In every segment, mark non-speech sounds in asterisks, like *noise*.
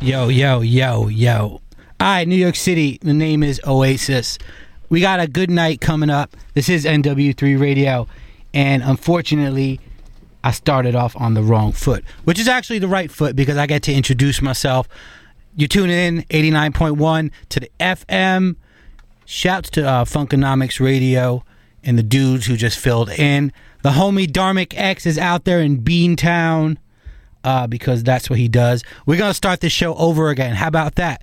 Yo, yo, yo, yo. All right, New York City. The name is Oasis. We got a good night coming up. This is NW3 Radio. And unfortunately, I started off on the wrong foot, which is actually the right foot because I get to introduce myself. You're tuning in 89.1 to the FM. Shouts to uh, Funkonomics Radio and the dudes who just filled in. The homie Dharmic X is out there in Beantown uh, because that's what he does. We're going to start this show over again. How about that?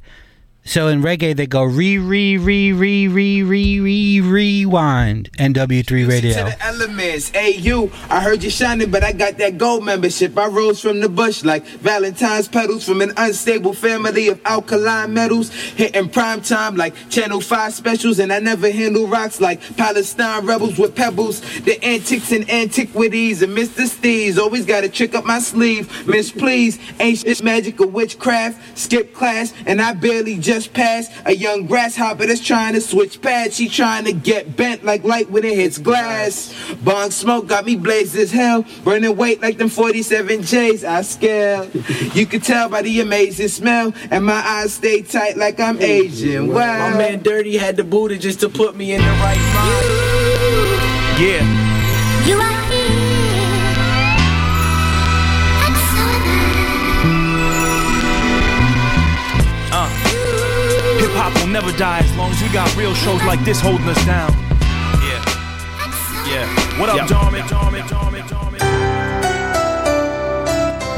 So in reggae, they go re, re, re, re, re, re, re, rewind. NW3 Radio. To the elements. Hey, you, I heard you shining, but I got that gold membership. I rose from the bush like Valentine's petals from an unstable family of alkaline metals. Hitting prime time like Channel 5 specials, and I never handle rocks like Palestine rebels with pebbles. The antics and antiquities and Mr. Steez. Always got a trick up my sleeve. Miss, please, ancient magic or witchcraft. Skip class, and I barely just just passed a young grasshopper that's trying to switch pads. She trying to get bent like light when it hits glass. Bong smoke got me blazed as hell. Burning weight like them 47 J's. I scale. You can tell by the amazing smell. And my eyes stay tight like I'm Asian. Wow. My man Dirty had the booty just to put me in the right mind. Yeah. You are hop will never die as long as we got real shows like this holding us down. Yeah. Yeah. What up, Dormy?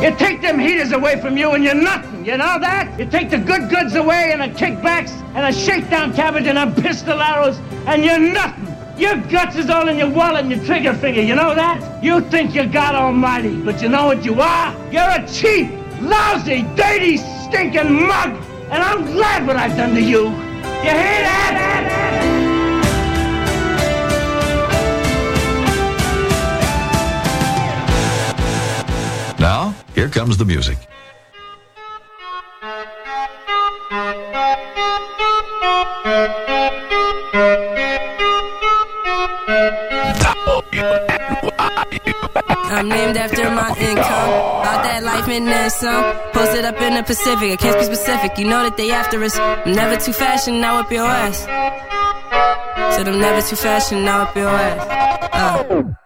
You take them heaters away from you and you're nothing, you know that? You take the good goods away and the kickbacks and a shakedown cabbage and a pistol arrows and you're nothing. Your guts is all in your wallet and your trigger finger, you know that? You think you're God Almighty, but you know what you are? You're a cheap, lousy, dirty, stinking mug and I'm glad what I've done to you. You hear that? Now, here comes the music. I'm named after my income. About that life and then some. Posted up in the Pacific. I can't be specific. You know that they after us. I'm never too fashion, now up your ass. Said I'm never too fashion, now up your ass. Uh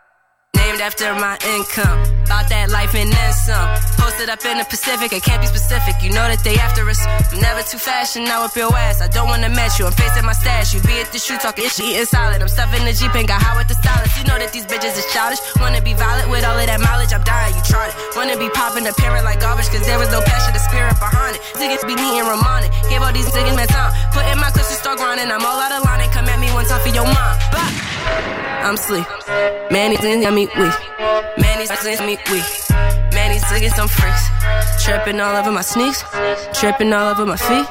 after my income. About that life and then some. Posted up in the Pacific, I can't be specific. You know that they after us. I'm never too fashion, now up your ass. I don't wanna match you, I'm facing my stash. You be at the shoe talking shit, eating solid. I'm stuffing the Jeep and got high with the stylist. You know that these bitches is childish. Wanna be violent with all of that mileage, I'm dying, you tried it. Wanna be popping the parent like garbage, cause there was no passion, the spirit behind it. Niggas be and Ramon Gave all these niggas my time. Put in my clips to start grinding. I'm all out of line and come at me one time for your mom. Bah! I'm sleep. Man, these niggas got me weak. Man, these niggas got me weak. Man, these niggas some freaks. Tripping all over my sneaks. Tripping all over my feet.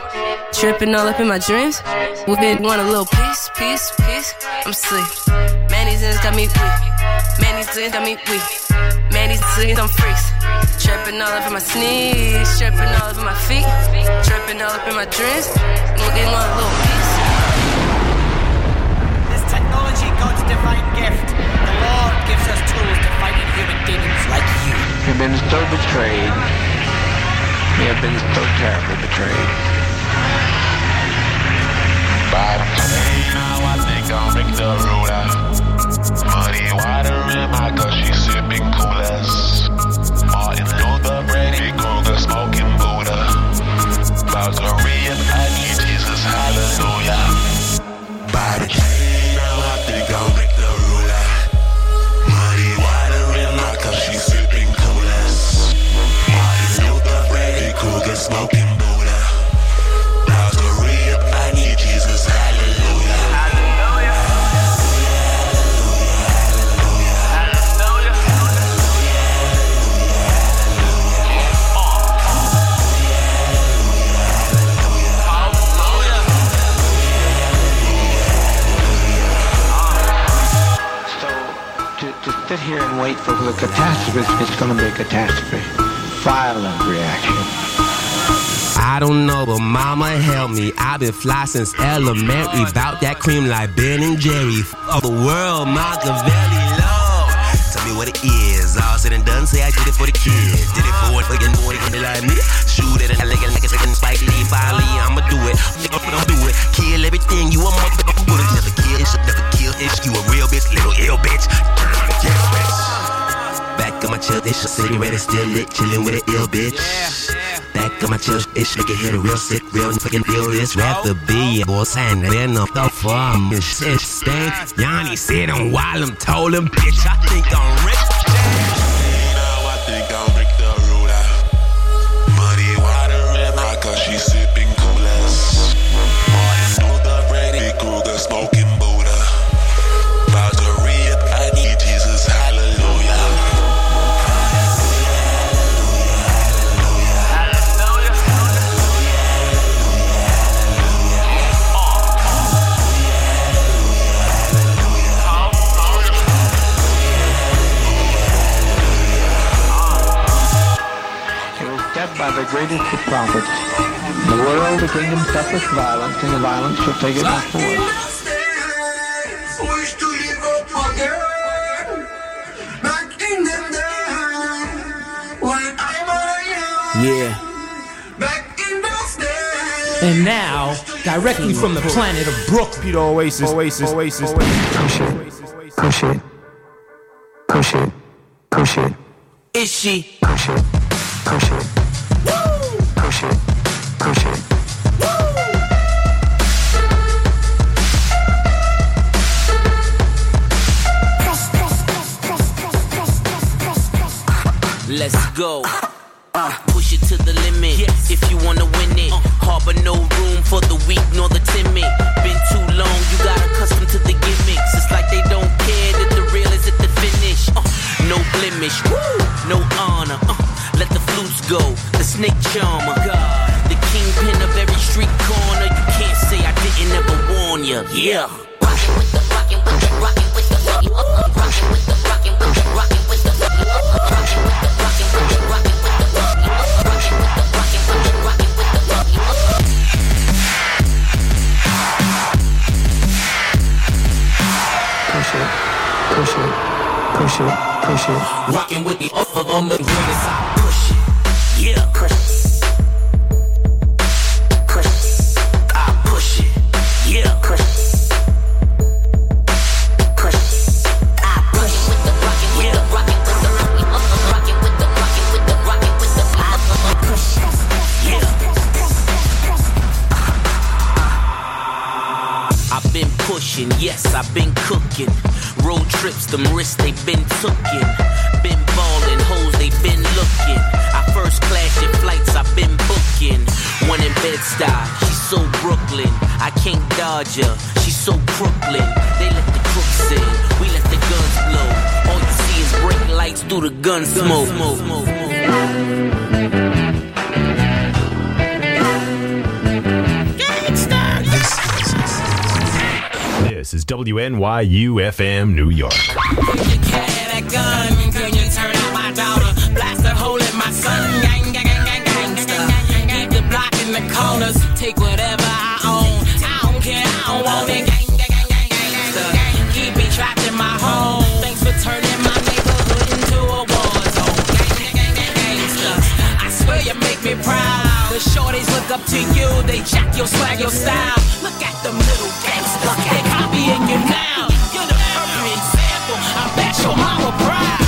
Tripping all up in my dreams. We been want a little piece, piece, piece. I'm sleep. Man, these niggas got me weak. Man, these niggas got me weak. Man, these niggas some freaks. Tripping all over my sneaks. Tripping all over my feet. Tripping all up in my dreams. We been want a little piece. Gift. The Lord gives us tools to fight inhuman demons like you. You've been so betrayed. You have been so terribly betrayed. By now I think I'll make the ruler. Muddy water in my cup, she's sipping coolers. Martin Luther, Brady Krueger, smoking Buddha. Valkyrie and I need Jesus, hallelujah. Here and wait for the catastrophe, it's going to be a catastrophe. Violent reaction. I don't know, but mama help me. I've been fly since elementary. Bout that cream like Ben and Jerry. Of the world, Machiavelli love. Tell me what it is. Said and done, say I did it for the kids. Did it for a fucking boy, they like me. Shoot it, and I like it like it's fucking Spike Lee, Bali. I'ma do it. I'ma do it. Kill everything, you a motherfucker. Never kill, never kill, bitch. You a real bitch, little ill bitch. Yeah, bitch. Back of my chill, this cigarette is still lit, chillin' with an ill bitch. Back of my chill, ish, make it hit a real sick, real fucking feel this. Rather be a boy, saying that ain't no the farm. Shit, stink. Yanni said I'm wild, I'm told him, bitch, to take it before. Yeah. And now, directly from the planet of Brooklyn. Peter Oasis. Oasis. Oasis. Oasis. Oasis. Come shit. Come push it, push Come shit. Is she? Push it, push it. Go. Push it to the limit if you wanna win it. Harbor no room for the weak nor the timid. Been too long, you got accustomed to the gimmicks. It's like they don't care that the real is at the finish. Uh, no blemish, woo, no honor. Uh, let the flutes go, the snake charmer. God. The kingpin of every street corner. You can't say I didn't ever warn ya. Yeah. Smoke. This is WNYU FM New York. The shorties look up to you. They jack your swag, your style. Look at them little gangsters. They copying you now. You're the perfect example. I bet your mama proud.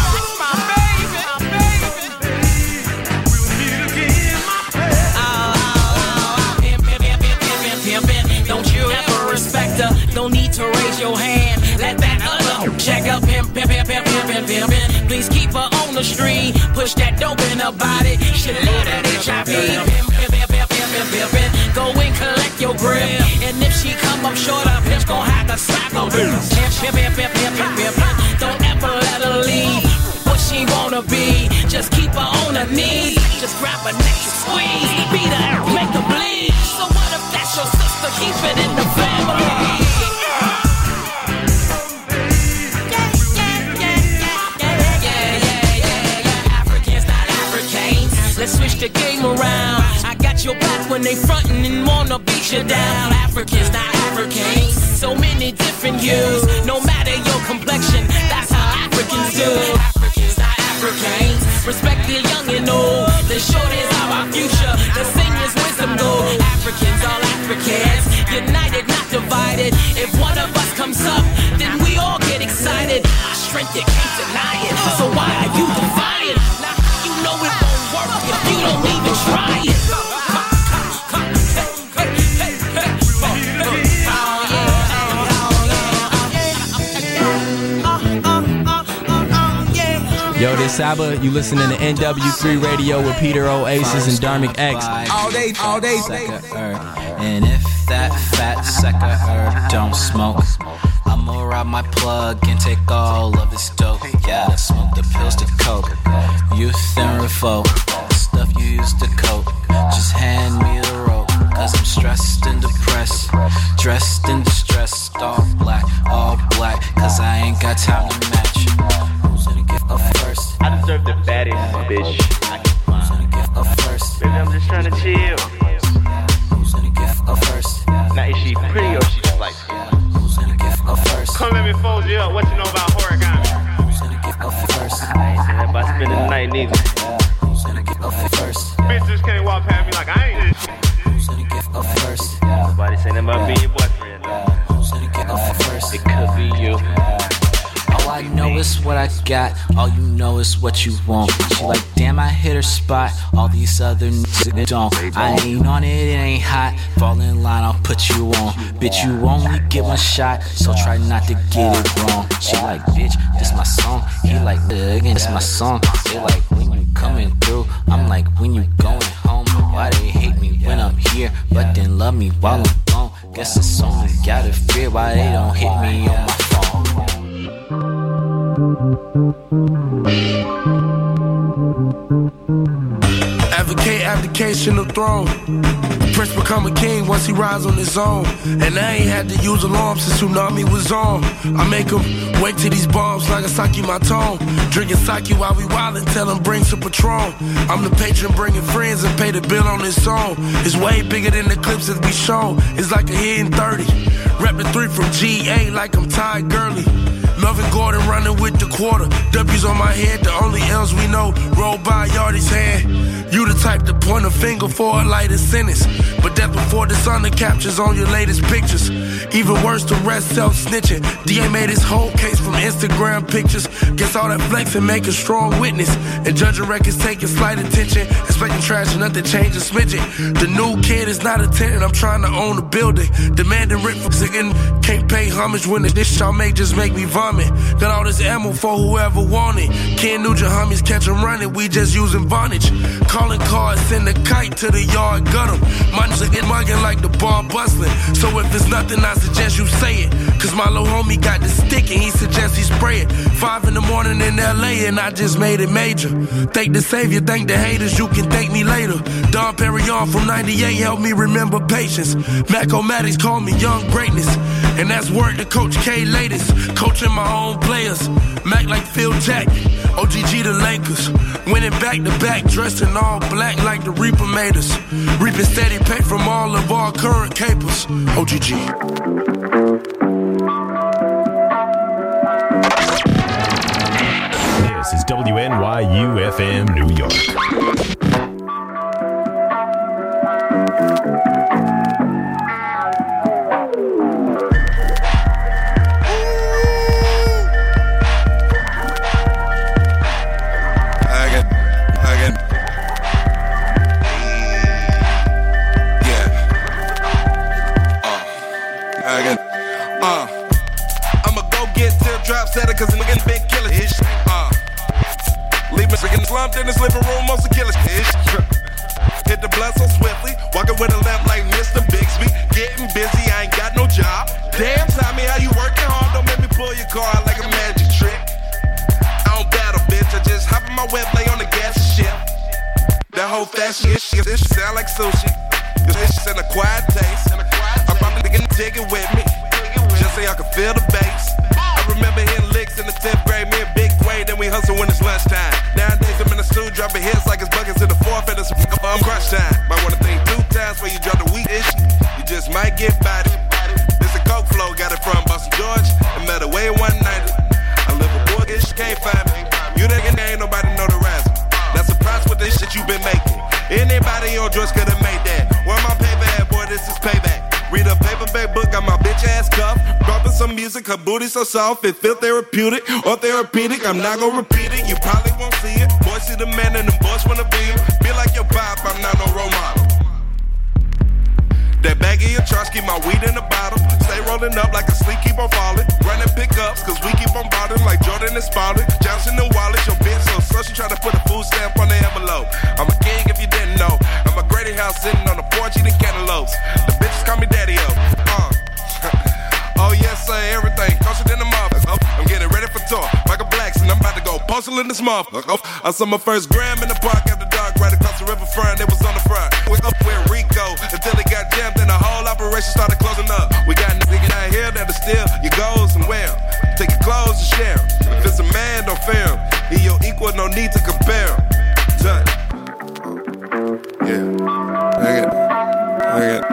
Don't you ever respect her? Don't need to raise your hand. Let that other check up pimp, pimp, pimp, pimp, pimp, pimp, pimp. Please keep her on the street. Push that dope in her body. She love that HIV. Pimp. Go and collect your grip. And if she come up short, her pimp's gon' have to slap her. Pimp, pimp, pimp, pimp, pimp, pimp, pimp, pimp. Don't ever let her leave. What she wanna be, just keep her on her knees. Just grab her neck and squeeze. Beat her, make her bleed. So what if that's your sister? Keep it in the family. When they frontin' and wanna beat you down. Africans, not Africans. So many different hues. No matter your complexion, that's how Africans do. Africans, not Africans. Respect the young and old. The short is our future. The seniors wisdom gold. Africans, all Africans. United, not divided. If one of us comes up, then we all get excited. Our strength, you can't deny it. So why are you defiant? Now you know it won't work if you don't even try it. Saba, you listening to NW3 Radio with Peter Oasis and Dharmic X. All day, all day. Sucker herb. And if that fat sucker herb don't smoke, I'ma rob my plug and take all of his dope. Yeah, smoke the pills to coke. Youth and revolt. Stuff you used to cope. Just hand me the rope. Cause I'm stressed and depressed. Dressed in distress. All black, all black. Cause I ain't got time to match. Deserve the baddest, bitch. Who's gonna get up first? Baby, I'm just trying to chill. Who's gonna get up first? Now, is she pretty or she just like Who's gonna get up first? Come let me fold you up. What you know about origami? Who's gonna get up first? I ain't saying about spending the night neither. Who's gonna get? Bitches can't walk past me like I ain't this shit. Who's gonna get up first? Nobody saying about being your boyfriend. Is what I got. All you know is what you want. She like, damn, I hit her spot. All these other niggas don't. I ain't on it, it ain't hot. Fall in line, I'll put you on. Bitch, you only get one shot, so try not to get it wrong. She like, bitch, this my song. He like, again, this my song. They like, when you coming through, I'm like, when you going home. Why they hate me when I'm here, but then love me while I'm gone? Guess it's only gotta fear why they don't hit me on my phone. Advocate abdication of throne. Prince become a king once he rides on his own. And I ain't had to use alarms since tsunami was on. I make him wake to these bombs like a Saki my tone. Drinking sake while we wildin', tell him bring some Patron. I'm the patron bringing friends and pay the bill on his song. It's way bigger than the clips that we shown. It's like a hidden 30. Reppin' three from GA like I'm Todd Gurley. Melvin Gordon running with the quarter. W's on my head, the only L's we know. Roll by Yardy's hand. You the type to point a finger for a lighter sentence. But death before dishonor captures on your latest pictures. Even worse, the rest self snitching. DA made his whole case from Instagram pictures. Guess all that flex and make a strong witness. And judging records taking slight attention. Expecting trash and nothing change a smidgen. The new kid is not a tenant, I'm trying to own a building. Demanding rent for singing. Can't pay homage when the dish y'all make just make me vomit. Got all this ammo for whoever want it. Ken Nugent homies catch 'em running, we just using Vonage. Calling cards, send a kite to the yard, gut 'em. My niggas get mugging like the bar bustling. So if it's nothing, I suggest you say it. Cause my little homie got the stick and he suggests he spray it. Five in the morning in LA and I just made it major. Thank the savior, thank the haters, you can thank me later. Dom Perignon from 98 helped me remember patience. Mac-O-Matics me young greatness. And that's word to Coach K latest. Coaching my own players. Mac like Phil Jack. OGG the Lakers. Winning back to back, dressed in all black like the Reaper made us. Reaping steady pay from all of our current capers. OGG. This is WNYU FM New York. Slumped in this living room, most of killer. Hit the blood so swiftly, walking with a lamp like Mr. Bixby. Getting busy, I ain't got no job. Damn, Tommy, how you working hard? Don't make me pull your car like a magic trick. I don't battle, bitch. I just hop in my web, lay on the gas and. That whole fashion shit, this sound like sushi. Cause this shit's a quiet taste. I'm probably getting jiggy with me. Just so y'all can feel the bass. I remember hitting licks in the 10th grade, me and Big Wade, then we hustle when it's lunchtime. Music. Her booty so soft, it feel therapeutic or therapeutic. I'm not gonna repeat it, you probably won't see it. Boys see the man and the boys wanna be him. Feel like your pop, I'm not no role model. That bag of your trash, keep my weed in the bottle. Stay rolling up like a sleep, keep on falling. Running pickups, cause we keep on bottling like Jordan and Spalding. Johnson and Wallace, your bitch so you try to put a food stamp on the envelope. I'm a king if you didn't know. I'm a Grady house sitting on the porch eating cantaloupes. The bitches call me daddy up. Uh. Oh yes, sir, everything. Closer than the mother. I'm getting ready for tour. Michael Blackson, I'm about to go postal in this motherfucker. I saw my first gram in the park after dark, right across the river riverfront. It was on the front. We up with Rico until he got jammed and the whole operation started closing up. We got niggas out here that'll steal your goals and wear 'em. Take your clothes and share 'em. If it's a man, don't fear him. He your equal, no need to compare him. Touch. Yeah. I get. I get.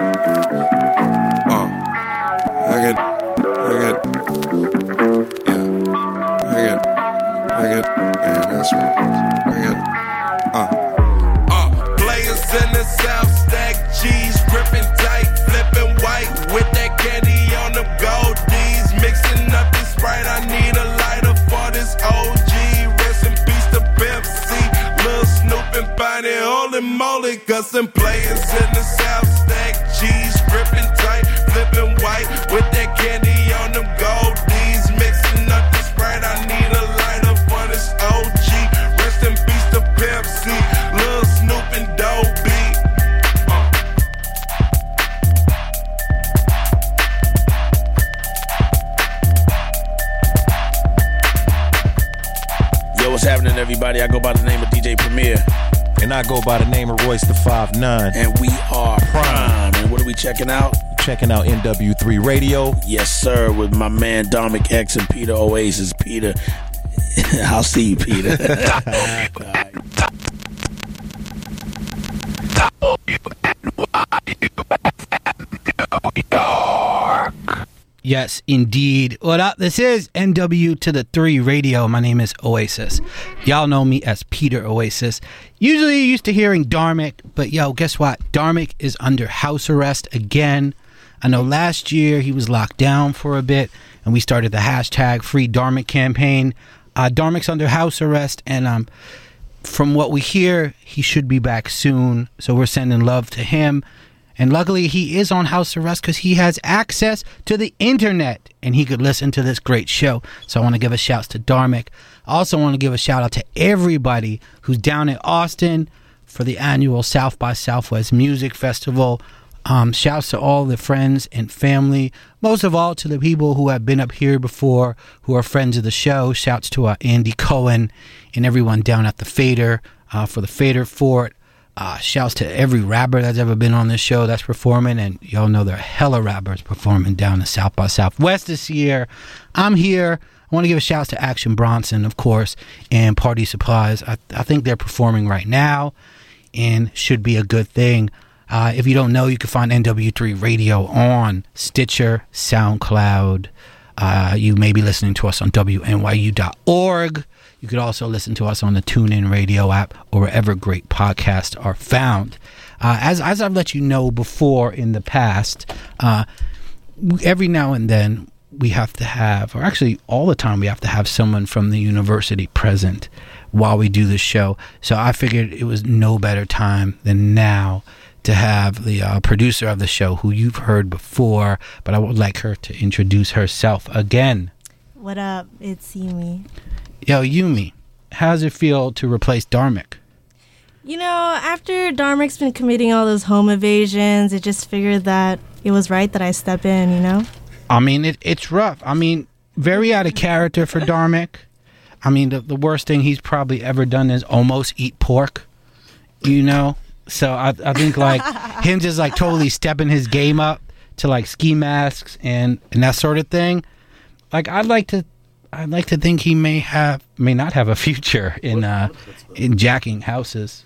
I. Uh. Uh. Players in the South stack G's, gripping tight, flipping white with that candy on the gold D's, mixing up this sprite. I need a lighter for this OG. Rest in peace to Pimp Lil Snoop and Bonnie, holy moly, cause players in the go by the name of Royce the Five Nine. And we are Prime. And what are we checking out? Checking out NW3 Radio. Yes, sir, with my man Dharmic X and Peter Oasis. Peter, *laughs* I'll see you, Peter. *laughs* *laughs* Yes, indeed. What up? This is NW to the 3 Radio. My name is Oasis. Y'all know me as Peter Oasis. Usually used to hearing Dharmic, but yo, guess what? Dharmic is under house arrest again. I know last year he was locked down for a bit, and we started the hashtag Free Dharmic campaign. Uh, Dharmic's under house arrest, and um, from what we hear, he should be back soon. So we're sending love to him. And luckily, he is on house arrest because he has access to the internet and he could listen to this great show. So I want to give a shout out to Dharmic. I also want to give a shout out to everybody who's down in Austin for the annual South by Southwest Music Festival. Um, shouts to all the friends and family. Most of all to the people who have been up here before, who are friends of the show. Shouts to uh, Andy Cohen and everyone down at the Fader uh, for the Fader Fort. Uh, shouts to every rapper that's ever been on this show that's performing, and y'all know there are hella rappers performing down in South by Southwest this year. I'm here. I want to give a shout out to Action Bronson, of course, and Party Supplies. I, I think they're performing right now, and should be a good thing. Uh, if you don't know, you can find NW3 Radio on Stitcher, SoundCloud. Uh, you may be listening to us on WNYU.org. You could also listen to us on the TuneIn Radio app or wherever great podcasts are found. Uh, as, as I've let you know before in the past, uh, every now and then we have to have, or actually all the time, we have to have someone from the university present while we do this show. So I figured it was no better time than now to have the uh, producer of the show, who you've heard before, but I would like her to introduce herself again. What up? It's Yumi. Yo, Yumi, how's it feel to replace Dharmic? You know, after Dharmic's been committing all those home evasions, I just figured that it was right that I step in, you know? I mean, it, it's rough. I mean, very out of character for Dharmic. I mean, the, the worst thing he's probably ever done is almost eat pork, you know? So I, I think, like, *laughs* him just, like, totally stepping his game up to, like, ski masks and, and that sort of thing. Like, I'd like to I'd like to think he may have may not have a future in uh in jacking houses.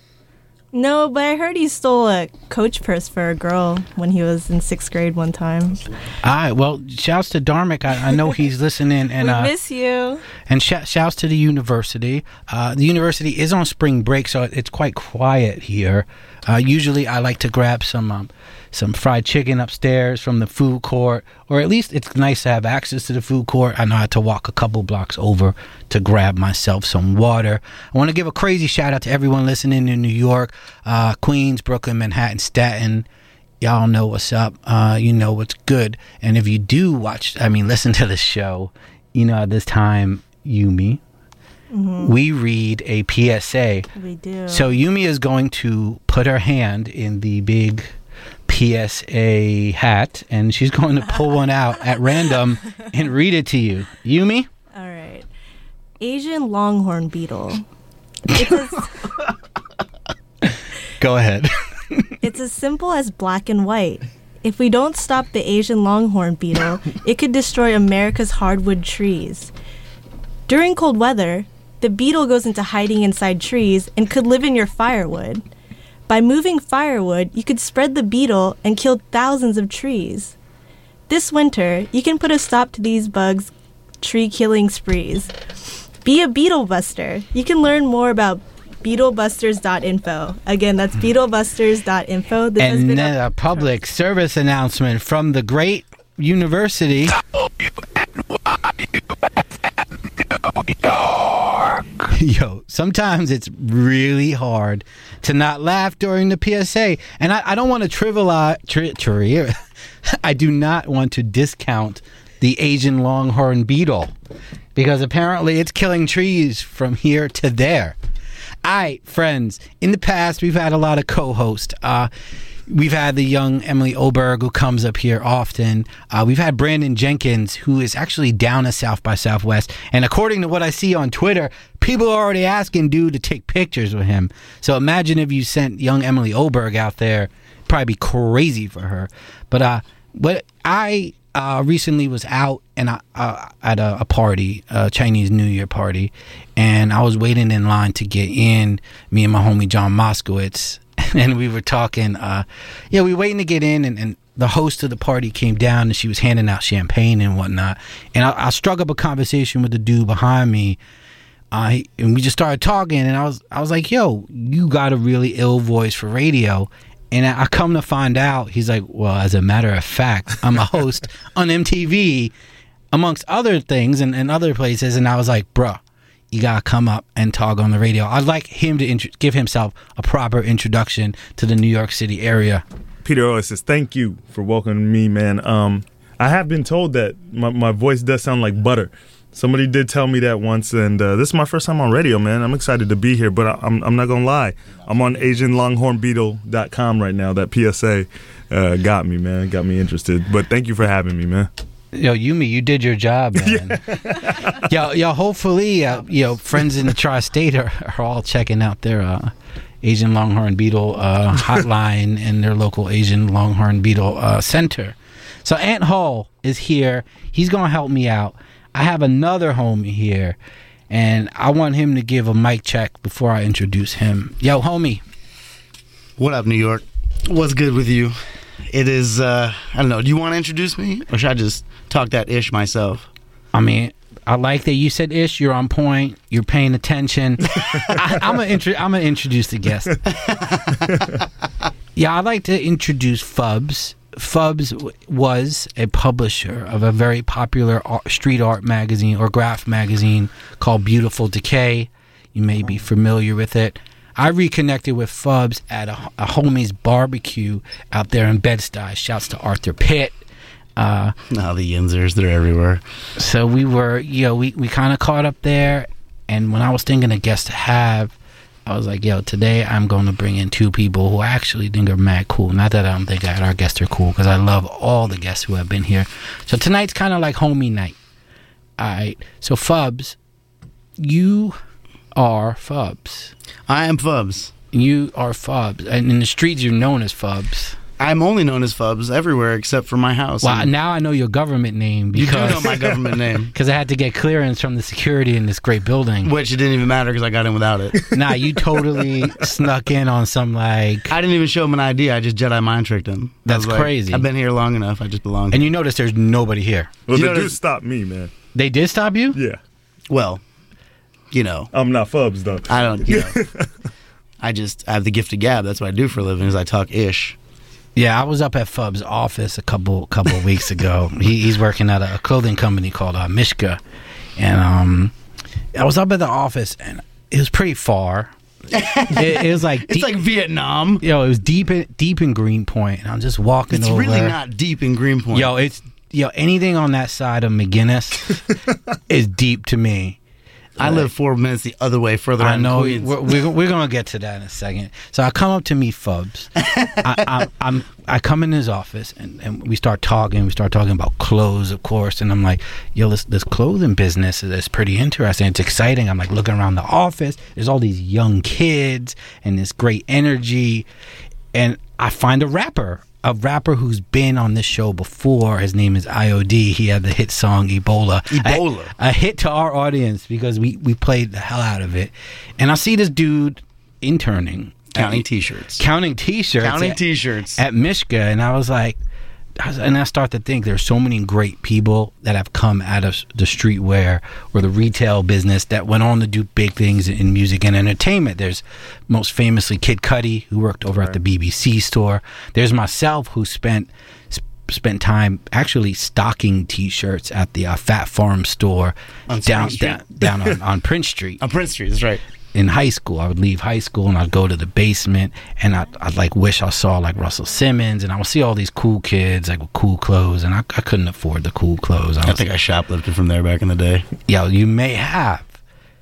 No, but I heard he stole a coach purse for a girl when he was in sixth grade one time. All right, well, shouts to Dharmic. I, I know *laughs* he's listening, and we uh, miss you. and sh- shouts to the university. Uh, the university is on spring break, so it's quite quiet here. Uh, usually, I like to grab some um, some fried chicken upstairs from the food court, or at least it's nice to have access to the food court. I know I had to walk a couple blocks over to grab myself some water. I want to give a crazy shout out to everyone listening in New York, uh, Queens, Brooklyn, Manhattan, Staten. Y'all know what's up. Uh, you know what's good. And if you do watch, I mean, *laughs* listen to the show, you know, at this time, Yumi, Mhm. we read a PSA. We do. So Yumi is going to put her hand in the big PSA hat and she's *laughs* going to pull one out at random and read it to you. Yumi? All right. Asian longhorn beetle. As, *laughs* Go ahead. *laughs* it's as simple as black and white. If we don't stop the Asian longhorn beetle, it could destroy America's hardwood trees. During cold weather, the beetle goes into hiding inside trees and could live in your firewood. By moving firewood, you could spread the beetle and kill thousands of trees. This winter, you can put a stop to these bugs' tree killing sprees. Be a beetle buster. You can learn more about beetlebusters.info. Again, that's hmm. beetlebusters.info. This has and been then a public service announcement from the great university. Yo, sometimes it's really hard to not laugh during the PSA. And I, I don't want to trivialize. Tri, tri, *laughs* I do not want to discount the Asian longhorn beetle because apparently it's killing trees from here to there. All right, friends. In the past, we've had a lot of co-hosts. Uh, we've had the young Emily Oberg who comes up here often. Uh, we've had Brandon Jenkins who is actually down at South by Southwest, and according to what I see on Twitter, people are already asking dude to take pictures with him. So imagine if you sent young Emily Oberg out there, probably be crazy for her. But uh, what I uh, recently was out and I, uh, at a, a party, a Chinese New Year party, and I was waiting in line to get in. Me and my homie John Moskowitz, *laughs* and we were talking. Uh, yeah, we were waiting to get in, and, and the host of the party came down, and she was handing out champagne and whatnot. And I, I struck up a conversation with the dude behind me. Uh, and we just started talking, and I was I was like, "Yo, you got a really ill voice for radio." And I I come to find out, he's like, "Well, as a matter of fact, I'm a host *laughs* on MTV, amongst other things, and, and other places." And I was like, "Bruh, you gotta come up and talk on the radio." I'd like him to int- give himself a proper introduction to the New York City area. Peter says thank you for welcoming me, man. Um, I have been told that my, my voice does sound like butter. Somebody did tell me that once, and uh, this is my first time on radio, man. I'm excited to be here, but I, I'm, I'm not gonna lie. I'm on AsianLonghornBeetle.com right now. That PSA uh, got me, man. Got me interested. But thank you for having me, man. Yo, Yumi, you did your job, man. yo, yo, hopefully, uh, you know, friends in the tri-state are, are all checking out their uh, Asian Longhorn Beetle uh, hotline and their local Asian Longhorn Beetle uh, center. So Ant Hall is here. He's gonna help me out. I have another homie here, and I want him to give a mic check before I introduce him. Yo, homie. What up, New York? What's good with you? It is, uh, I don't know, do you want to introduce me? Or should I just talk that ish myself? I mean, I like that you said ish. You're on point. You're paying attention. *laughs* I, I'm gonna intro- I'm gonna introduce the guest. *laughs* yeah, I'd like to introduce Fubs. Fubs w- was a publisher of a very popular art, street art magazine or graph magazine called Beautiful Decay. You may be familiar with it. I reconnected with Fubs at a, a homie's barbecue out there in Bed-Stuy. Shouts to Arthur Pitt. Uh, no, the Yinzers, they're everywhere. So we were, you know, we, we kind of caught up there. And when I was thinking of guests to have, I was like, yo, today I'm going to bring in two people who I actually think are mad cool. Not that I don't think that our guests are cool, because I love all the guests who have been here. So tonight's kind of like homie night. All right. So, Fubs, you are Fubs. I am Fubs. You are Fubs. And in the streets, you're known as Fubs. I'm only known as Fubs everywhere except for my house. Well, now I know your government name you because do know my government *laughs* name. because I had to get clearance from the security in this great building. Which it didn't even matter because I got in without it. *laughs* nah, you totally *laughs* snuck in on some like. I didn't even show him an ID. I just Jedi mind tricked him. That's like, crazy. I've been here long enough. I just belong. And you notice there's nobody here. Well, You they do notice- stop me, man. They did stop you? Yeah. Well, you know, I'm not Fubs though. I don't. You know, *laughs* I just I have the gift of gab. That's what I do for a living. Is I talk ish. Yeah, I was up at Fub's office a couple couple of *laughs* weeks ago. He, he's working at a clothing company called uh, Mishka, and um, I was up at the office and it was pretty far. *laughs* it, it was like It's like Vietnam. Yo, it was deep in deep in Greenpoint, and I'm just walking It's over. really not deep in Greenpoint. Yo, it's yo anything on that side of McGuinness is deep to me. I live four minutes the other way, further I know Queens. we're, we're, we're gonna get to that in a second. So I come up to meet Fubs. *laughs* I, I'm I come in his office and, and we start talking. We start talking about clothes, of course. And I'm like, yo, this this clothing business is pretty interesting. It's exciting. I'm like looking around the office. There's all these young kids and this great energy. And I find a rapper, a rapper who's been on this show before. His name is IOD. He had the hit song Ebola. Ebola. A, a hit to our audience because we, we played the hell out of it. And I see this dude interning. Counting at- t-shirts. Counting t-shirts. Counting at- t-shirts. At Mishka. And I was like, and I start to think there's so many great people that have come out of the streetwear or the retail business that went on to do big things in music and entertainment. There's most famously Kid Cudi, who worked over at the BBC store. There's myself, who spent sp- spent time actually stocking T-shirts at the uh, Phat Farm store On down down, down on, *laughs* on Prince Street on Prince Street. That's right. In high school. I would leave high school and I'd go to the basement and I'd, I'd like wish I saw like Russell Simmons and I would see all these cool kids like with cool clothes and I, I couldn't afford the cool clothes. I was, think I shoplifted from there back in the day. yo, you may have.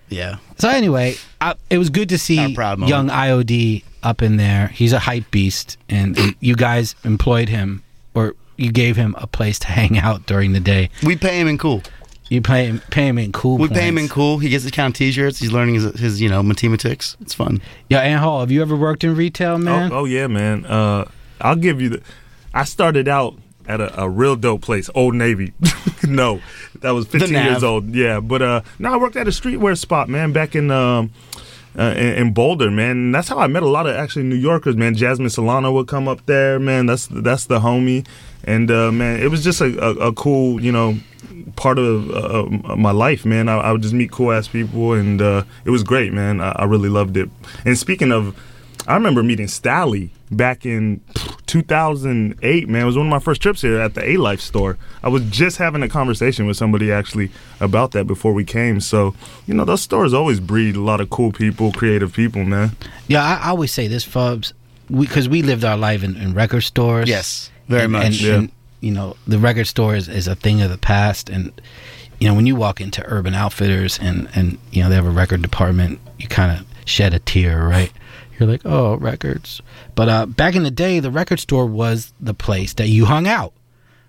Yeah. So anyway, I, it was good to see young IOD up in there. He's a hype beast, and, and you guys employed him, or you gave him a place to hang out during the day. We pay him in cool. You pay him, pay him in cool. We pay him in cool. He gets to count t-shirts. He's learning his, his you know, mathematics. It's fun. Yeah, Ant Hall, have you ever worked in retail, man? Oh, oh yeah, man. Uh, I'll give you the. I started out at a, a real dope place, Old Navy. *laughs* no, that was 15 years old. Yeah, but uh, no, I worked at a streetwear spot, man, back in um, uh, in, in Boulder, man. And that's how I met a lot of actually New Yorkers, man. Jasmine Solano would come up there, man. That's that's the homie, and uh, man, it was just a, a, a cool, you know, part of uh, my life, man. I, I would just meet cool ass people, and uh, it was great, man. I, I really loved it. And speaking of, I remember meeting Stally back in 2008, man. It was one of my first trips here at the A Life store. I was just having a conversation with somebody actually about that before we came. So, you know, those stores always breed a lot of cool people, creative people, man. Yeah, I, I always say this, Fubs, because we, lived our life in, in record stores. Yes, very And- much. And, Yeah. and, you know, the record store is, is a thing of the past. And, you know, when you walk into Urban Outfitters and, and you know, they have a record department, you kind of shed a tear, right? You're like, oh, records. But uh, back in the day, the record store was the place that you hung out.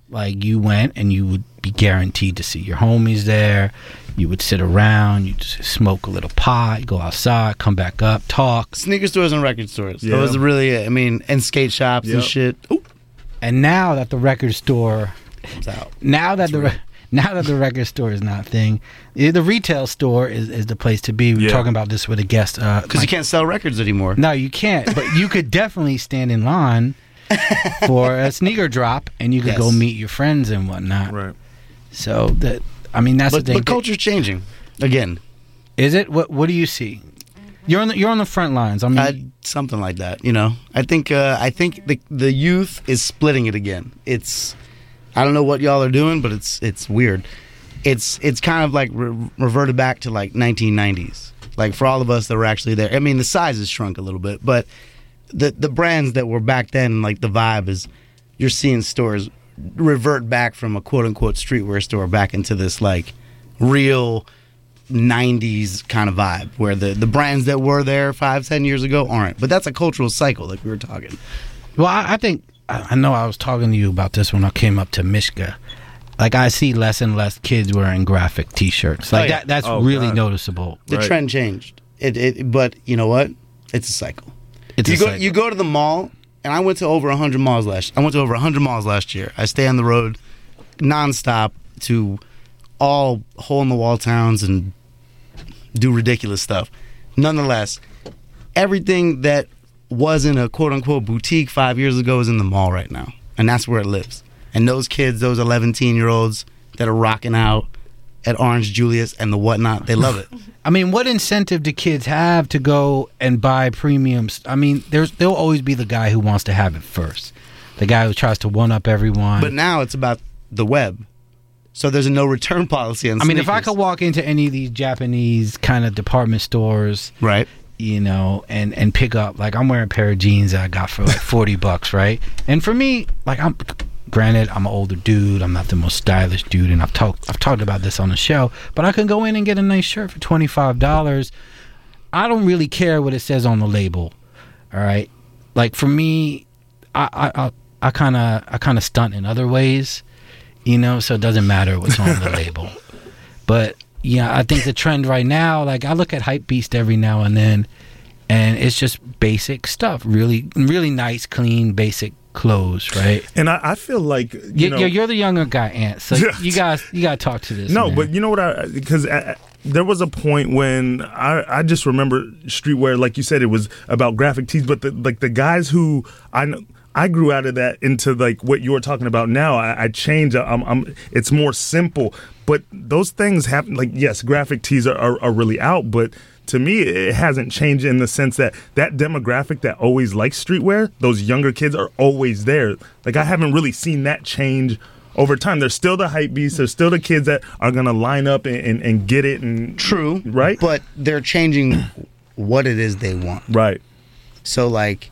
Like, you went and you would be guaranteed to see your homies there. You would sit around, you just smoke a little pot, go outside, come back up, talk. Sneaker stores and record stores. Yeah. That was really it. I mean, and skate shops and shit. Ooh, And now that the record store comes out. now that the re- *laughs* now that the record store is not a thing, eh, the retail store is, is the place to be. We were Yeah. talking about this with a guest. uh, Because you can't sell records anymore. No, you can't. But you could definitely stand in line *laughs* for a sneaker drop, and you could go meet your friends and whatnot. Right. So that I mean that's But, the thing. but culture's changing again. Is it? What What do you see? You're on the, you're on the front lines. I mean, Uh, something like that. You know, I think uh, I think the the youth is splitting it again. It's I don't know what y'all are doing, but it's it's weird. It's it's kind of like re- reverted back to like 1990s. Like for all of us that were actually there. I mean, the size has shrunk a little bit, but the the brands that were back then, like the vibe is, you're seeing stores revert back from a quote unquote streetwear store back into this like real 90s kind of vibe where the, the brands that were there five ten years ago aren't but that's a cultural cycle like we were talking Well, I, I think I I know I was talking to you about this when I came up to Mishka. Like I see less and less kids wearing graphic T-shirts. Like Oh, yeah. that. That's Oh, really God. noticeable. the trend changed it, it but you know what it's a cycle It's you a go cycle. you go to the mall and i went to over 100 malls last i went to over 100 malls last year i stay on the road nonstop to all hole in the wall towns and do ridiculous stuff nonetheless everything that wasn't a quote unquote boutique five years ago is in the mall right now. And that's where it lives. And those kids, those 11, teen year olds that are rocking out at Orange Julius and the whatnot, they love it. *laughs* I mean, what incentive do kids have to go and buy premiums? I mean, there's there'll always be the guy who wants to have it first. the guy who tries to one up everyone. But now it's about the web. So there's a no return *laughs* policy on I mean, if I could walk into any of these Japanese kind of department stores, right? You know, and and pick up like I'm wearing a pair of jeans that I got for like forty bucks, right? And for me, like I'm, granted, I'm an older dude. I'm not the most stylish dude, and I've talked I've talked about this on the show. But I can go in and get a nice shirt for twenty five dollars. I don't really care what it says on the label. All right, like for me, I I I- I kind of I kind of stunt in other ways, you know. So it doesn't matter what's on the label. *laughs* But yeah, I think the trend right now, like I look at Hype Beast every now and then, and it's just basic stuff. Really, really nice, clean, basic clothes, right? And I, I feel like you You know, you're the younger guy, Ant. So you *laughs* guys, you got to talk to this. No, man. but you know what? I because uh, there was a point when I I just remember streetwear, like you said, it was about graphic tees, but the, like the guys who I know. I grew out of that into like what you were talking about now. I, I changed. I'm, I'm. It's more simple, but those things happen. Like yes, graphic tees are, are, are really out, but to me, it hasn't changed in the sense that that demographic that always likes streetwear, those younger kids are always there. Like I haven't really seen that change over time. There's still the hype beasts. There's still the kids that are gonna line up and, and, and get it. And true, right? But they're changing what it is they want. Right. So like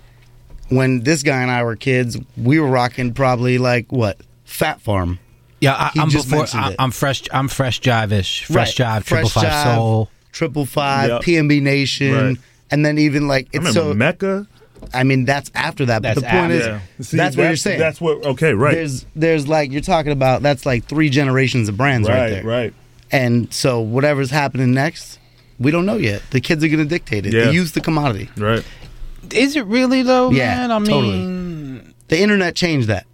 when this guy and I were kids, we were rocking probably like what Phat Farm. yeah, I, I'm before. I. I'm fresh. I'm fresh jive-ish. Fresh jive, triple Fresh five Jive, soul. triple five, Yep. PNB Nation, Right. and then even like it's remember so Mecca. I mean, that's after that. That's but the point after. is, See, that's what you're saying. that's what- okay, right. There's, there's like you're talking about. That's like three generations of brands right, Right, there. right. And so whatever's happening next, we don't know yet. The kids are going to dictate it. Yeah. They use the commodity. Right. Is it really though, Yeah, man? I totally. mean, the internet changed that.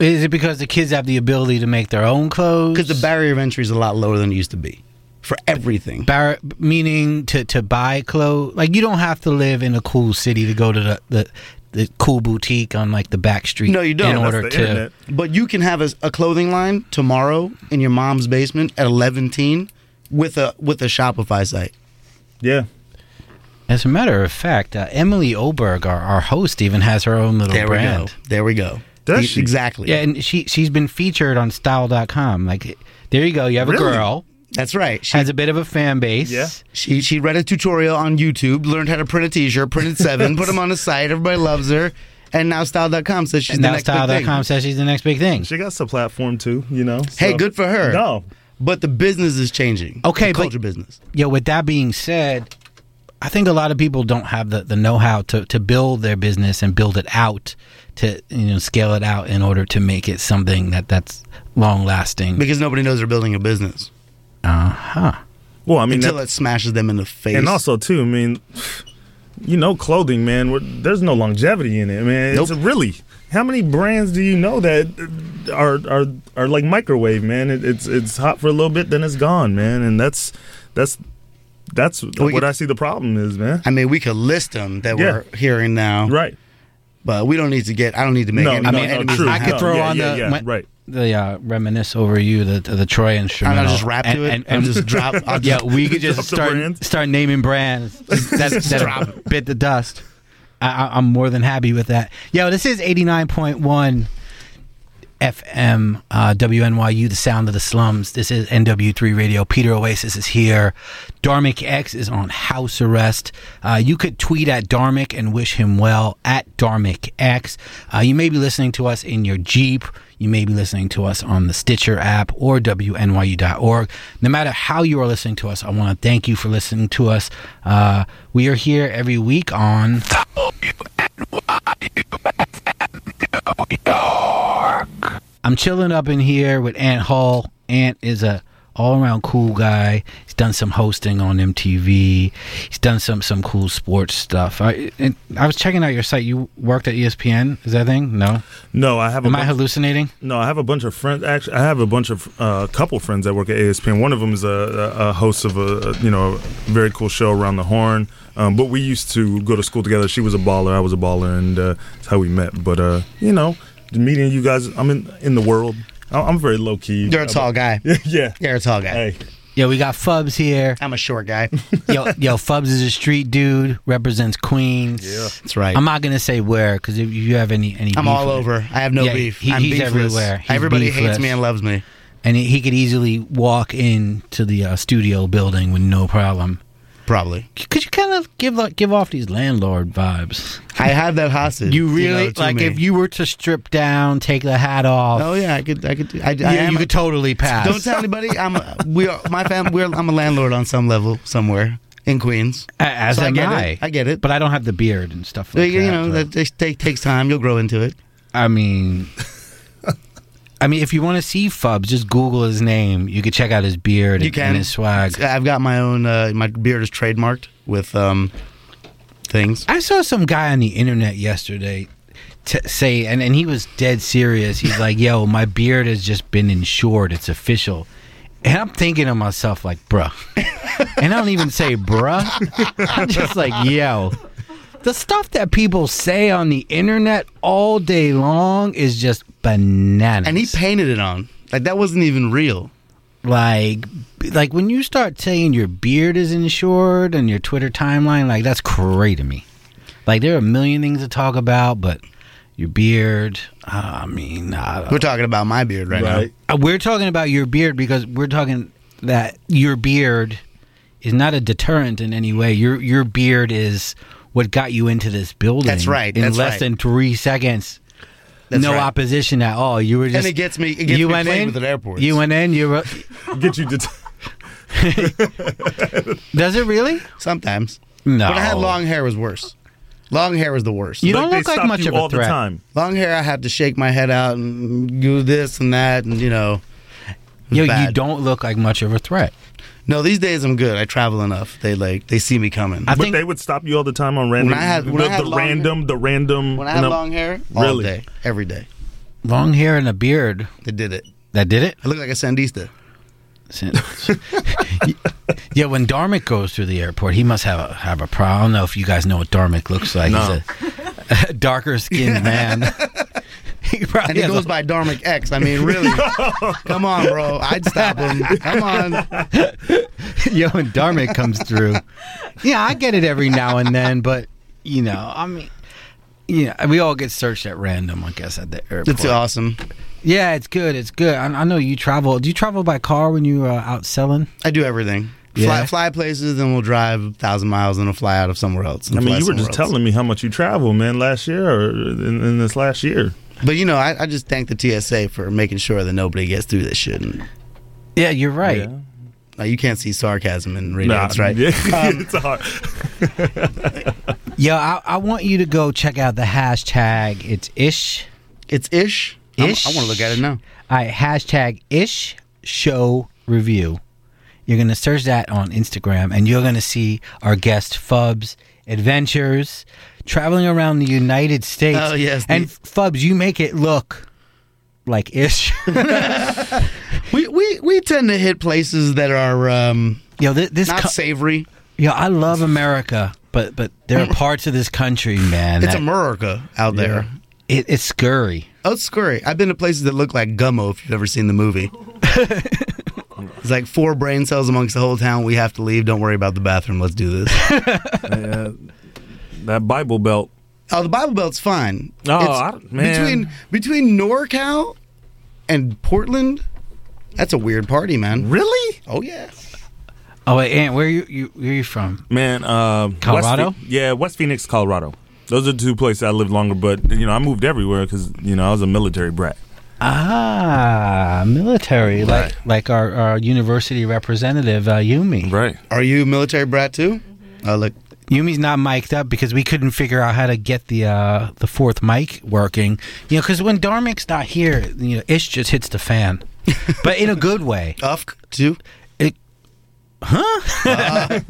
Is it because the kids have the ability to make their own clothes? Because the barrier of entry is a lot lower than it used to be for everything. Bar- meaning to to buy clothes. Like you don't have to live in a cool city to go to the the, the cool boutique on like the back street. No, you don't. In order to But you can have a, a clothing line tomorrow in your mom's basement at eleven teen with a with a Shopify site. Yeah. As a matter of fact, uh, Emily Oberg, our, our host, even has her own little There we brand. go. There we go. Does E- she? Exactly. Yeah, and she she's been featured on Style.com. Like, there you go. You have Really? a girl. That's right. She has a bit of a fan base. Yeah. She she read a tutorial on YouTube, learned how to print a T-shirt, printed seven, *laughs* put them on the site. Everybody loves her, and now Style.com says she's And the now next big thing. Style.com says she's the next big thing. She got some platform too, you know. Hey, good for her. No, but the business is changing. Okay, the but- culture business. Yo, with that being said, I think a lot of people don't have the, the know how to, to build their business and build it out to you know scale it out in order to make it something that that's long lasting. Because nobody knows they're building a business. Uh huh. Well, I mean, until that- it smashes them in the face. And also too, I mean, you know, clothing, man. we're- There's no longevity in it, man. It's really. How many brands do you know that are are are like microwave, man? It, it's it's hot for a little bit, then it's gone, man. And that's that's that's We what could- I see the problem is, man. I mean, we could list them that Yeah. we're hearing now, right? But we don't need to get. I don't need to make. No, any no, I mean, no, enemies true. I could throw Yeah, on yeah, the yeah, when- right. the uh, reminisce over you the the, the Troy instrumental. just rap to it? I'll just drop- *laughs* I'll yeah, just we could just start start naming brands that, *laughs* Just that drop bit the dust. I, I, I'm more than happy with that. Yo, this is 89.1 FM uh, WNYU, the sound of the slums. This is NW3 Radio. Peter Oasis is here. Dharmic X is on house arrest. Uh, you could tweet at Dharmic and wish him well at Dharmic X. Uh, you may be listening to us in your Jeep. You may be listening to us on the Stitcher app or WNYU.org. No matter how you are listening to us, I want to thank you for listening to us. Uh, we are here every week on. I'm chilling up in here with Ant Hall. Ant is a all around cool guy. He's done some hosting on MTV. He's done some some cool sports stuff. I and I was checking out your site. You worked at ESPN. Is that a thing? No. No, I have. Am a I hallucinating? No, I have a bunch of friends. Actually, I have a bunch of uh, couple friends that work at ESPN. One of them is a, a a host of a, a you know a very cool show around the horn. Um, but we used to go to school together. She was a baller, I was a baller, and uh, that's how we met. But uh, you know, meeting you guys, I'm in in the world. I- I'm very low key. You're a tall guy. *laughs* yeah, You're a tall guy. Hey, Yo, we got Fubs here. I'm a short guy. *laughs* yo, yo, Fubs is a street dude, represents Queens. Yeah. That's right. I'm not gonna say where because if you have any any, I'm beef all with- over. I have no Yeah, beef. he- I'm he's beefless. everywhere. He's Everybody hates me and loves me. and he, he could easily walk into the uh, studio building with no problem. Probably. Could you kind of give like, give off these landlord vibes? I have that hostage. You really know, like me. if you were to strip down, take the hat off. Oh yeah, I could. I could. I, I you, am you could totally pass. Don't tell anybody. I'm. We are my fam. We're. I'm a landlord on some level somewhere in Queens. As So I get I. it. I get it. But I don't have the beard and stuff like you that. know that take, takes time. You'll grow into it. I mean, I mean, if you want to see Fubs, just Google his name. You can check out his beard You and, can and his swag. I've got my own. Uh, my beard is trademarked with um things. I saw some guy on the internet yesterday t- say, and, and he was dead serious. He's like, "Yo, my beard has just been insured. It's official." And I'm thinking to myself, like, bruh. and I don't even say bruh. I'm just like, yo. The stuff that people say on the internet all day long is just bananas. And he painted it on. Like that wasn't even real. like like when you start saying your beard is insured and your Twitter timeline, like that's crazy to me. Like there are a million things to talk about, but your beard, I mean, I, We're talking about my beard right, Uh, we're talking about your beard because we're talking that your beard is not a deterrent in any way. Your your beard is what got you into this building. That's right, In that's less right. than three seconds. That's no right. opposition at all. You were just And just it gets me- it gets you me went in with at airports. You went in. You were, *laughs* Get you to. *laughs* does it really? Sometimes. No. When I had long hair, was worse. Long hair was the worst. You don't Like, look like much you of a all the threat. time. Long hair, I had to shake my head out and do this and that, and you know. it was Yo, you don't look like much of a threat. No, these days I'm good. I travel enough. They like they see me coming. I but they would stop you all the time on random. When I had- when the, I had the long random, the random. when I had no- long hair, all really? day, every day. Long hair and a beard. They did it. That did it. I look like a sandista. *laughs* yeah, when Dharmic goes through the airport, he must have a have a problem. I don't know if you guys know what Dharmic looks like. No. He's a, *laughs* darker skinned *laughs* man. He And he goes a- by Dharmic X. I mean, really? *laughs* Come on, bro. I'd stop him. Come on. *laughs* Yo, when Dharmic comes through, yeah, I get it every now and then, but you know, I mean, yeah, we all get searched at random, I guess, at the airport. It's awesome. Yeah, it's good. It's good. I, I know you travel. Do you travel by car when you are out selling? I do everything. Yeah. Fly, fly places, then we'll drive a thousand miles and we'll fly out of somewhere else. I mean, you were just else. telling me how much you travel, man, last year or in, in this last year. But you know, I, I just thank the TSA for making sure that nobody gets through this shit. And, Yeah, you're right. Now, you can't see sarcasm in radio, Nah, that's right? *laughs* yeah, Um, it's hard. *laughs* Yo, I, I want you to go check out the hashtag. It's ish. It's ish. I'm- Ish. I wanna look at it now. All right, hashtag ish show review. You're gonna search that on Instagram, and you're gonna see our guest Fubs adventures traveling around the United States. Oh, yes, and Fubs, you make it look like ish. *laughs* we, we we tend to hit places that are um, Yo, this, this not co- savory. Yeah, I love America, but but there are parts of this country, man. It's that- America out there. It, it's scurry. Oh, it's scurry. I've been to places that look like Gummo. If you've ever seen the movie, *laughs* it's like four brain cells amongst the whole town. We have to leave. Don't worry about the bathroom. Let's do this. *laughs* that Bible Belt. Oh, the Bible Belt's fine. Oh, It's I man. between between NorCal and Portland, that's a weird party, man. Really? Oh yeah. Oh wait, Ant, where you, you where you from? Man, uh, Colorado? West, yeah, West Phoenix, Colorado. Those are the two places I lived longer, but you know I moved everywhere because you know I was a military brat. Ah, military, like like our, our university representative uh, Yumi. Right. Are you a military brat too? Oh look, Yumi's not mic'd up because we couldn't figure out how to get the uh, the fourth mic working. You know, because when Dharmic's not here, you know, Ish just hits the fan, *laughs* but in a good way. Ufk too. It, huh? *laughs*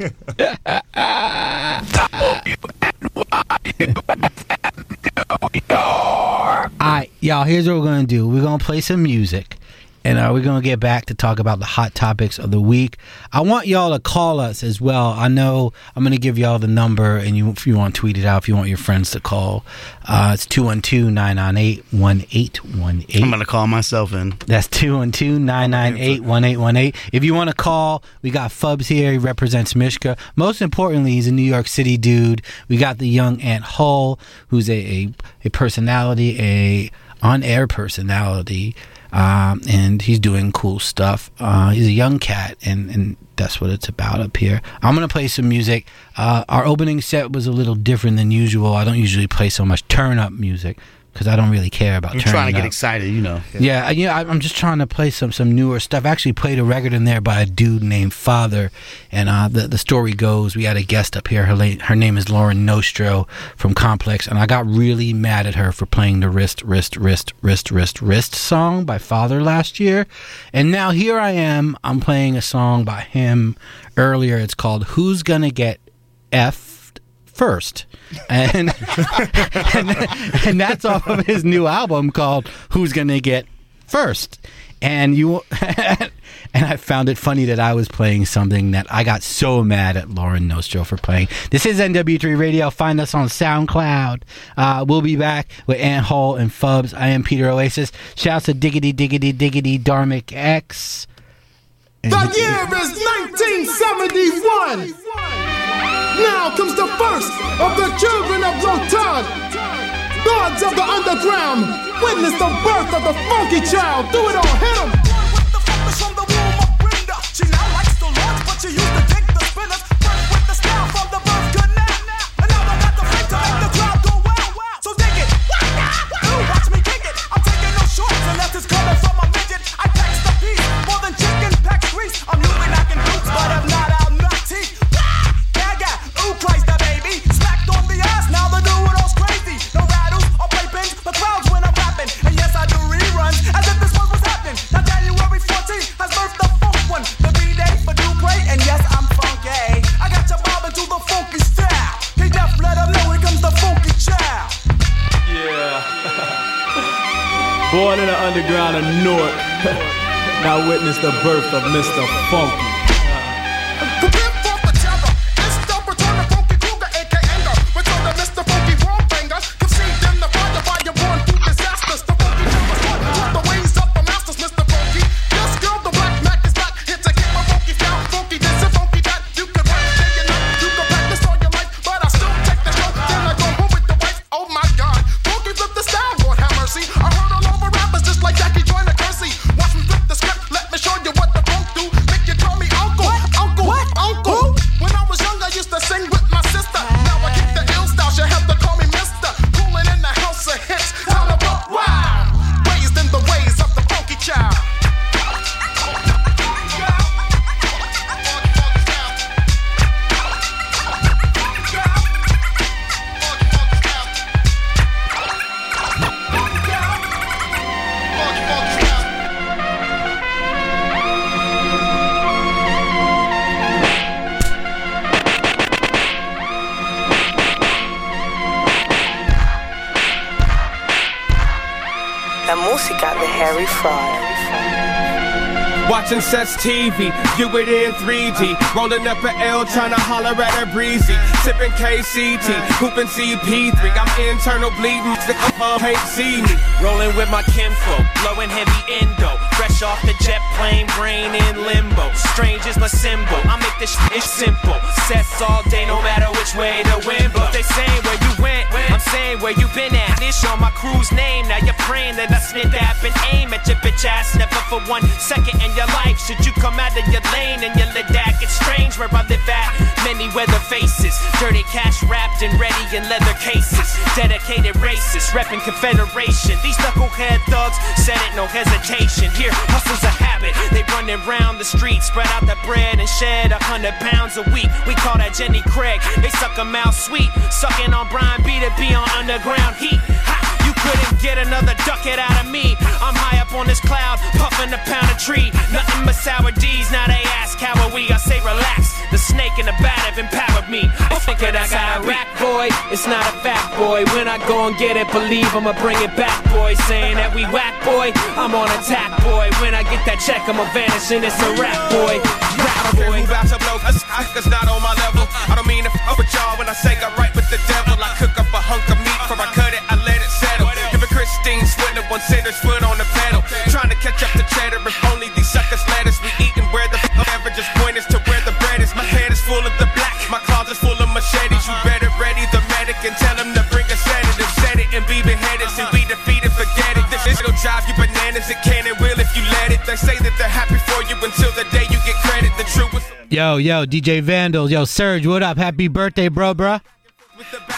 Alright, y'all, here's what we're gonna do. We're gonna play some music. And uh, we're gonna get back to talk about the hot topics of the week. I want y'all to call us as well. I know I'm gonna give y'all the number, and you if you want to tweet it out, if you want your friends to call, uh, it's 212-998-1818. I'm gonna call myself in. That's 212-998-1818. If you want to call, we got Fubs here. He represents Mishka. Most importantly, he's a New York City dude. We got the young Ant Hall, who's a, a, a personality, a on-air personality, um, and he's doing cool stuff. Uh, he's a young cat, and, and that's what it's about up here. I'm gonna play some music. Uh, our opening set was a little different than usual. I don't usually play so much turn-up music because I don't really care about turning trying to get up. excited, you know. Yeah, yeah. I- I'm just trying to play some some newer stuff. I actually played a record in there by a dude named Father, and uh, the the story goes we had a guest up here. Her la- her name is Lauren Nostro from Complex, and I got really mad at her for playing the wrist wrist wrist wrist wrist wrist song by Father last year, and now here I am. I'm playing a song by him earlier. It's called "Who's Gonna Get F." First, and, *laughs* and and that's off of his new album called "Who's Gonna Get First. And you *laughs* and I found it funny that I was playing something that I got so mad at Lauren Nostro for playing. This is NW3 Radio. Find us on SoundCloud. Uh, we'll be back with Ant Hall and Fubs. I am Peter Oasis. Shouts to Diggity Diggity Diggity Dharmic X. The year is 1971. Now comes the first of the children of Rotund. Gods of the underground. Witness the birth of the funky child. Do it all, hit Born in the underground of Newark. *laughs* now witness the birth of Mr. Funky. Sets TV, view it in 3D. Rolling up an L, trying to holler at a breezy. Sipping KCT, hooping CP3. I'm internal bleeding, the club can't see me. Rolling with my kinfolk, blowing heavy endo. Fresh off the jet plane, brain in limbo. Strange is my symbol. I make this shit simple. Sets all day, no matter which way the wind blows. They saying where you went, I'm saying where you been at. This on my crew's name. Now you're praying that I snip dap and aim at your bitch ass. Never for one second in your life should you come out of your lane and you let that get strange where I live at. Many weather faces, dirty cash wrapped and ready in leather cases. Dedicated racists, repping Confederation. These knucklehead thugs said it, no hesitation. Here, hustle's a habit. They running round the streets, spread out the bread and shed a hundred pounds a week. We call that Jenny Craig. They suck 'em out sweet, sucking on Brian B to be on underground heat. Ha! You couldn't get another ducat out of me. I'm high up on this cloud, puffing a pound of tree. Nothing but sour D's. Now they ask how are we? I say relax. The snake and the bat have empowered me. If Thinking I got a rack, boy. It's not a fact, boy. When I go and get it, believe I'ma bring it back, boy. Saying that we whack, boy. I'm on attack, boy. When I get that check, I'ma vanish and it's a rap, boy. Rap, Okay, boy. move out your blow, cause I- cause not on my level. I don't mean to fuck with y'all when I say I'm right with the devil. I cook up a hunk of Foot on the pedal. Trying to catch up to if only these suckers let us. We eating where the f- point to where the bread is. My head is full of the black, my closet's full of machetes. You better ready the medic and tell him to bring a sedative. Set it and be beheaded. See, we defeated, forget it. This is you bananas. It can and will if you let it. They say that they're happy for you until the day you get credit. The. Yo, yo, DJ Vandals, yo, Serge, what up? Happy birthday, bro, bruh.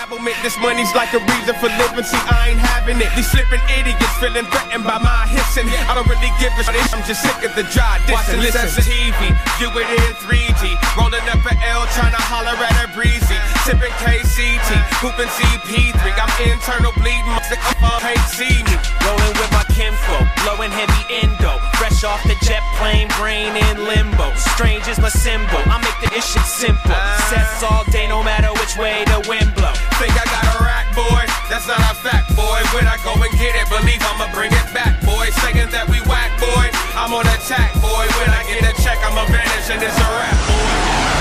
Babblement, this money's like a reason for living. See, I ain't having it. These slipping idiots feeling threatened by my hissing. I don't really give a shit. I'm just sick of the dry dissing. Listen, TV, do it in 3D. Rolling up an L, trying to holler at her breezy. Sipping KCT, hooping CP3. I'm internal bleeding. Sick of all can't see me. Rolling with my kinfolk, blowing heavy endo. Fresh off the jet plane, brain in limbo. Strange is my symbol. I make the ish shit simple. Sets all day, no matter which way the wind blow. Think I got a rack, boy? That's not a fact, boy. When I go and get it, believe I'ma bring it back, boy. Saying that we whack, boy. I'm on attack, boy. When I get a check, I'ma vanish and it's a rap, boy.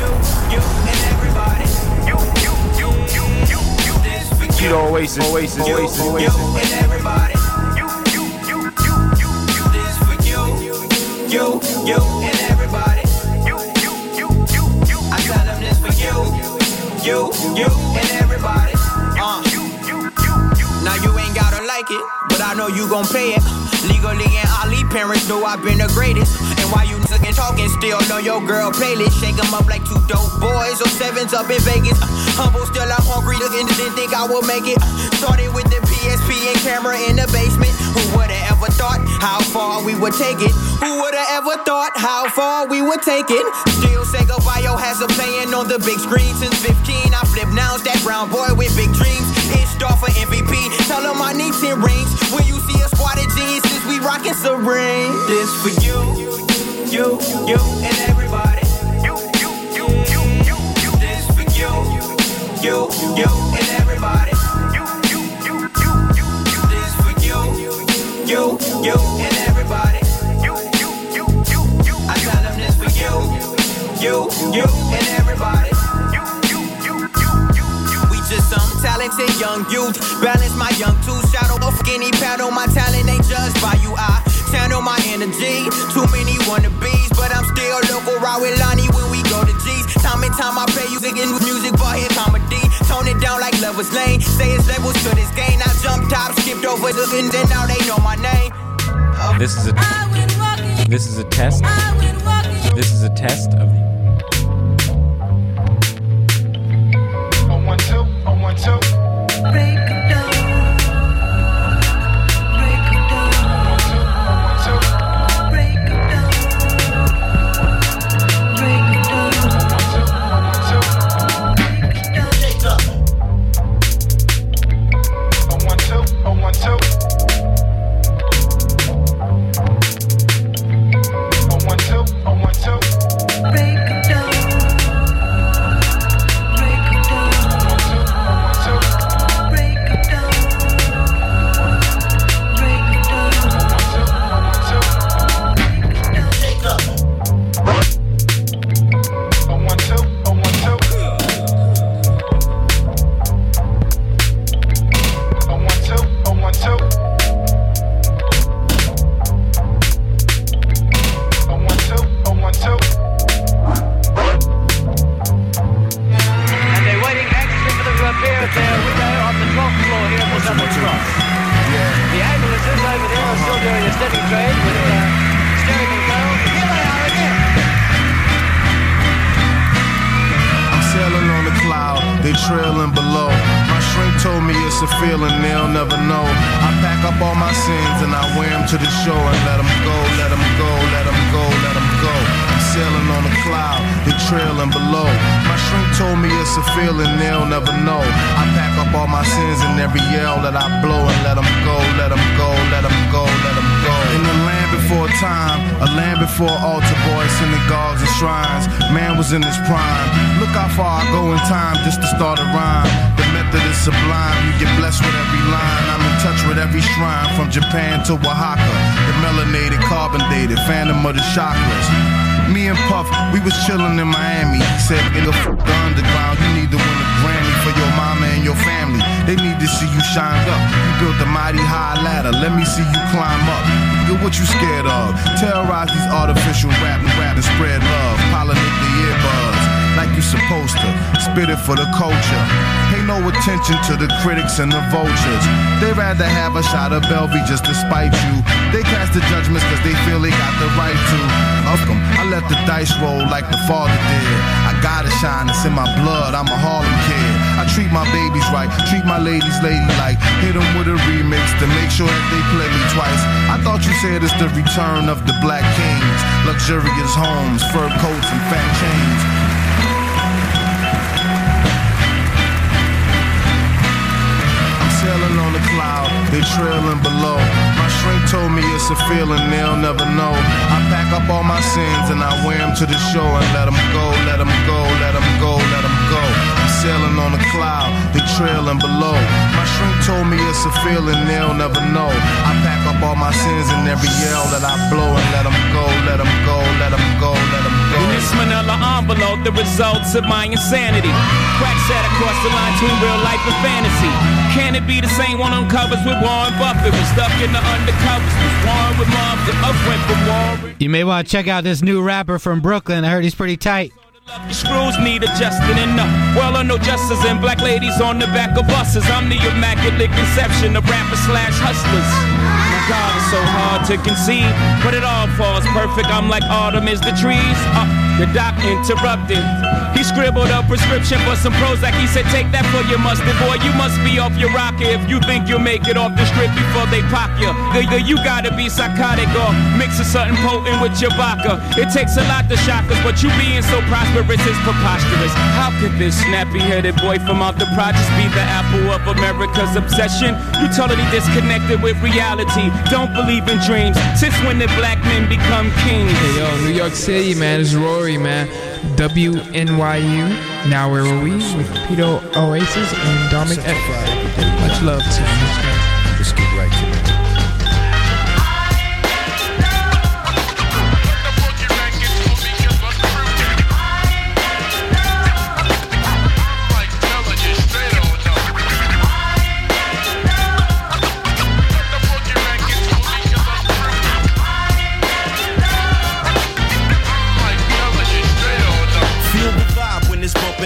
You, you, and everybody. You, you, you, you, you, you. This for you. You the Oasis, Oasis, You, Oasis, you, Oasis. and everybody. You, you, and everybody. You, you, you, you, you. I tell them this for you. You, you, and everybody. Uh. Now you ain't gotta like it, but I know you gon' pay it. Legally and Ali parents know I've been the greatest. And while you niggas talking, still on your girl playlist. Shake 'em up like two dope boys or sevens up in Vegas. Humble, still I'm hungry, looking, didn't think I would make it. Started with the PSP and camera in the basement. Who would've ever thought how far we would take it? Who would've ever thought how far we would take it? Still Sega Biohazard playing on the big screen since 15. I flip nouns, that brown boy with big dreams. Hit star for MVP. Tell him I need 10 rings. When you see a squad of geniuses, we rockin' serene. This for you, you, you, and everybody. You, you, you, you, you, you. This for you, you, you, and everybody. You, you, you, you, you, you. This for you, you, you, you, you, and everybody. You, you, you, you, you, you. We just some talented young youth. Balance my young tooth. Shadow of skinny paddle. My talent ain't judged by you. I channel my energy. Too many wannabes, but I'm still local. Ride with Lonnie when we go to G's. Time and time I pay you again with music, but here comedy. Tone it down like Lover's Lane. Say it's levels to this game. I jumped top, skipped over the and then now they know my name. This is a this is a test. This is a test of on trailing below. My shrink told me it's a feeling they'll never know. I pack up all my sins and every yell that I blow and let them go, let them go, let them go, let them go. In the land before time, a land before altar boys, synagogues and shrines. Man was in his prime. Look how far I go in time just to start a rhyme. The method is sublime. You get blessed with every line. I'm in touch with every shrine from Japan to Oaxaca. The melanated, carbon dated, phantom of the chakras. Me and Puff, we was chillin' in Miami. Said, "Nigga, fuck the underground. You need to win a Grammy for your mama and your family. They need to see you shine up. You built a mighty high ladder. Let me see you climb up. Nigga, what you scared of? Terrorize these artificial rap and rap and spread love. Pollinate the earbuds like you supposed to. Spit it for the culture. No attention to the critics and the vultures. They'd rather have a shot of Belvy just to spite you. They cast the judgments cause they feel they got the right to. Up 'em. I let the dice roll like the father did. I gotta shine, it's in my blood, I'm a Harlem kid. I treat my babies right, treat my ladies ladylike. Hit 'em with a remix to make sure that they play me twice. I thought you said it's the return of the black kings. Luxurious homes, fur coats, and fat chains. They trailing below. My shrink told me it's a feeling they'll never know. I pack up all my sins and I wear them to the shore and let them go, let them go, let them go, let them go. I'm sailing on a cloud, they trailing below. My shrink told me it's a feeling they'll never know. I pack up all my sins and every yell that I blow and let them go, let them go, let them go, let them go. This manila envelope, the results of my insanity. Crack sat across the line between real life and fantasy. Can it be the same one on covers with Warren Buffett? Was stuck in the undercovers. Was Warren with Mom. The up went for Warren. You may want to check out this new rapper from Brooklyn. I heard he's pretty tight. The screws need adjusting and uh, well I know justice and black ladies on the back of buses. I'm the immaculate conception of rappers slash hustlers. God, it's so hard to conceive, but it all falls perfect. I'm like autumn is the trees. Uh, the doc interrupted. He scribbled a prescription for some Prozac. He said, "Take that for your mustard, boy. You must be off your rocker if you think you'll make it off the strip before they pop you. Either you gotta be psychotic or mixing something potent with your vodka. It takes a lot to shock us, but you being so prosperous is preposterous. How could this snappy-headed boy from out the projects be the apple of America's obsession? You totally disconnected with reality. Don't believe in dreams. Since when did black men become kings? Hey, yo, New York City, man. It's Rory, man. WNYU. Now where were we? With Peter Oasis and Dominic X. Much love to you. Let's get right to it.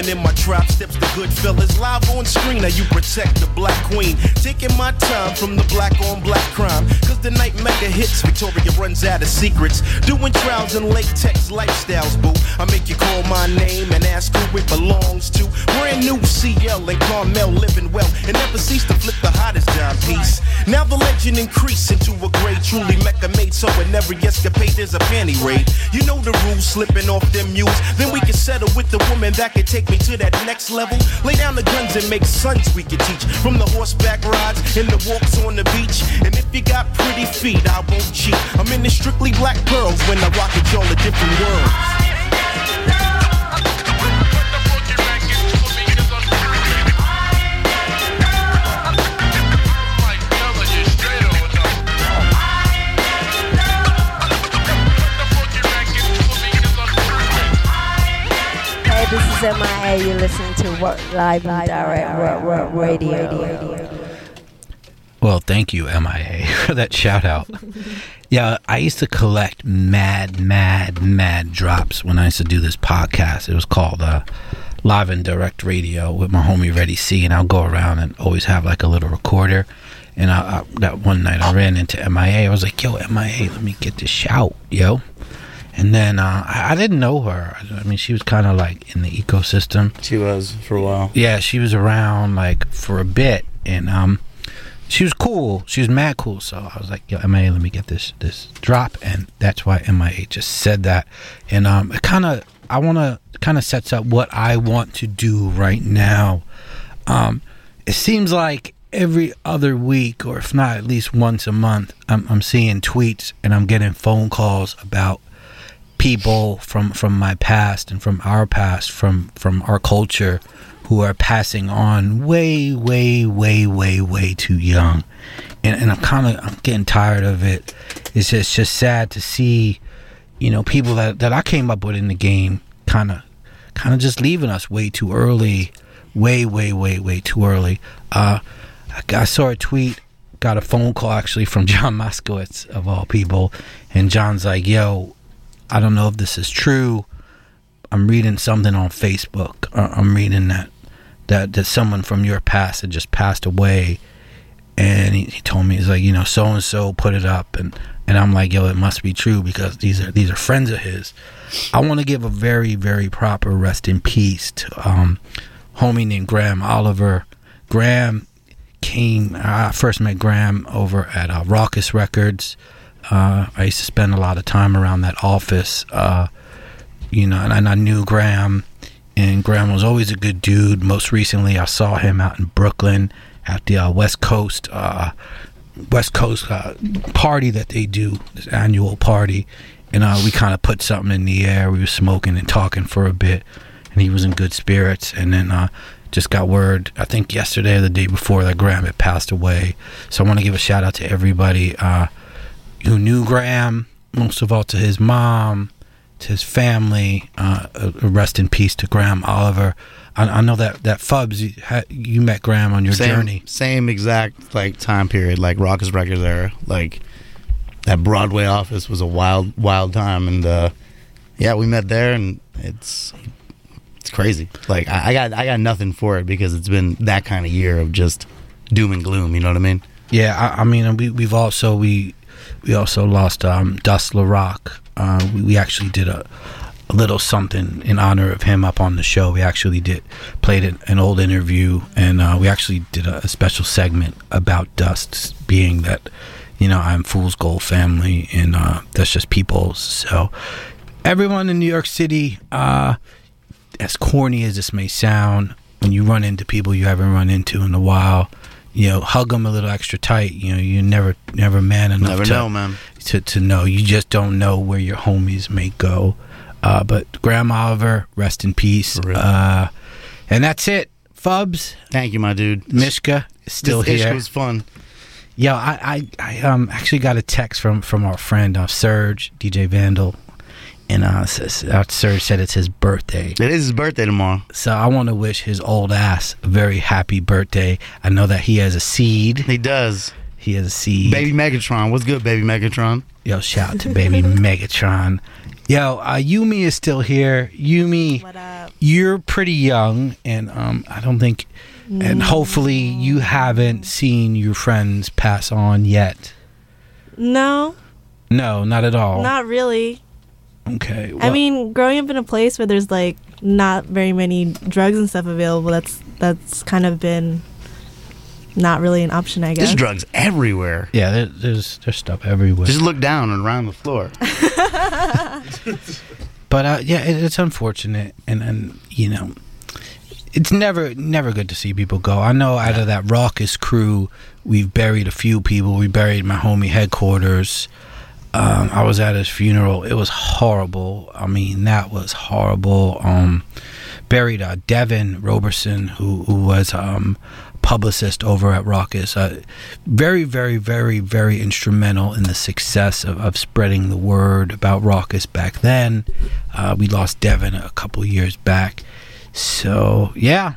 In my trap steps the good fellas live on screen. Now you protect the black queen. Taking my time from the black on black crime. Cause the night mega hits, Victoria runs out of secrets. Doing trials and latex lifestyles, boo. I make you call my name and ask who it belongs to. Brand new CL and Carmel living well and never cease to flip the hottest dime piece. Now the legend increase into a great, truly mecca made. So in every escapade, there's a panty raid. You know the rules, slipping off them mules. Then we can settle with the woman that can take me to that next level. Lay down the guns and make sons we can teach. From the horseback rides and the walks on the beach. And if you got pretty feet, I won't cheat. I'm in the strictly black girls when I rock it, y'all a different world. This is MIA. You're listening to Work Live and Direct Work, Work Radio. Well, thank you, MIA, for that shout out. *laughs* Yeah, I used to collect mad, mad, mad drops when I used to do this podcast. It was called uh, Live and Direct Radio with my homie Reddy C, and I'll go around and always have like a little recorder. And I, I, that one night I ran into MIA. I was like, yo, MIA, let me get this shout, yo. And then uh, I, I didn't know her. I mean, she was kind of like in the ecosystem. She was for a while. Yeah, she was around like for a bit, and um, she was cool. She was mad cool. So I was like, "Yo, MIA, let me get this this drop," and that's why MIA just said that. And um, it kind of, I want to kind of sets up what I want to do right now. Um, it seems like every other week, or if not at least once a month, I'm, I'm seeing tweets and I'm getting phone calls about people from from my past and from our past, from from our culture, who are passing on way, way, way, way, way too young, and and I'm kind of I'm getting tired of it. It's just it's just sad to see, you know, people that that I came up with in the game, kind of kind of just leaving us way too early, way, way, way, way too early. Uh, I, I saw a tweet, got a phone call actually from *laughs* John Moskowitz of all people, and John's like, "Yo, I don't know if this is true. I'm reading something on Facebook. Uh, I'm reading that that that someone from your past had just passed away." And he, he told me he's like, you know, so and so put it up, and and I'm like, yo, it must be true because these are these are friends of his. I want to give a very very proper rest in peace to um, homie named Graham Oliver. Graham came. I first met Graham over at uh, Rawkus Records. Uh, I used to spend a lot of time around that office. Uh, you know, and, and I knew Graham, and Graham was always a good dude. Most recently, I saw him out in Brooklyn at the uh, West Coast uh, West Coast uh, party that they do, this annual party, and uh, we kind of put something in the air. We were smoking and talking for a bit, and he was in good spirits. And then just got word, I think yesterday or the day before, that Graham had passed away. So I want to give a shout out to everybody uh, who knew Graham, most of all to his mom, to his family. Uh, rest in peace to Graham Oliver. I, I know that that Fubs, you, you met Graham on your same, journey. Same exact like time period, like Rawkus Records era. Like that Broadway office was a wild, wild time, and uh, yeah, we met there, and it's it's crazy. Like I, I got I got nothing for it because it's been that kind of year of just doom and gloom. You know what I mean? Yeah, I, I mean, we we've also we we also lost um, Dust La Rock. Uh, we, we actually did a, a little something in honor of him up on the show. We actually did played an, an old interview, and uh, we actually did a, a special segment about Dust, being that you know I'm Fool's Gold family, and uh, that's just people's. So everyone in New York City, uh, as corny as this may sound, when you run into people you haven't run into in a while, you know, hug them a little extra tight. You know, you're never, never man enough Never to, know, man. To, to know. You just don't know where your homies may go. Uh, but Graham Oliver, rest in peace. Uh, and that's it. Fubs. Thank you, my dude. Mishka is still this here. Ish was fun. Yo, I, I, I um actually got a text from from our friend uh, Serge DJ Vandal, and uh, says, uh, said it's his birthday. It is his birthday tomorrow. So I want to wish his old ass a very happy birthday. I know that he has a seed. He does. He has a seed. Baby Megatron, what's good, baby Megatron? Yo, shout out to baby *laughs* Megatron. Yo, uh, Yumi is still here. Yumi, what up? you're pretty young, and um, I don't think, and hopefully you haven't seen your friends pass on yet. No, No, not at all. not really. Okay. I mean, growing up in a place where there's like not very many drugs and stuff available, that's that's kind of been not really an option, I guess. There's drugs everywhere. Yeah, there, there's there's stuff everywhere. Just look down and around the floor. *laughs* *laughs* But uh, yeah, it, it's unfortunate, and and you know, it's never never good to see people go. I know out of that Rawkus crew, we've buried a few people. We buried my homie headquarters. Um, I was at his funeral. It was horrible. I mean, that was horrible. Um, buried uh, Devin Roberson, who who was um, publicist over at Rawkus. Uh, very, very, very, very instrumental in the success of, of spreading the word about Rawkus back then. Uh, we lost Devin a couple years back. So, yeah,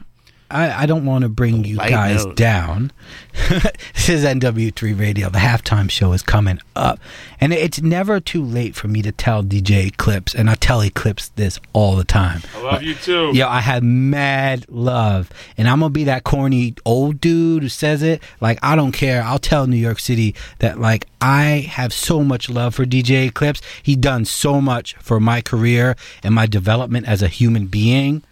I, I don't want to bring you Light guys note. down. *laughs* this is NW3 Radio. The halftime show is coming up. And it's never too late for me to tell DJ Eclipse, and I tell Eclipse this all the time. I love you too. Yo, I have mad love. And I'm gonna be that corny old dude who says it. Like, I don't care. I'll tell New York City that like I have so much love for DJ Eclipse. He done so much for my career and my development as a human being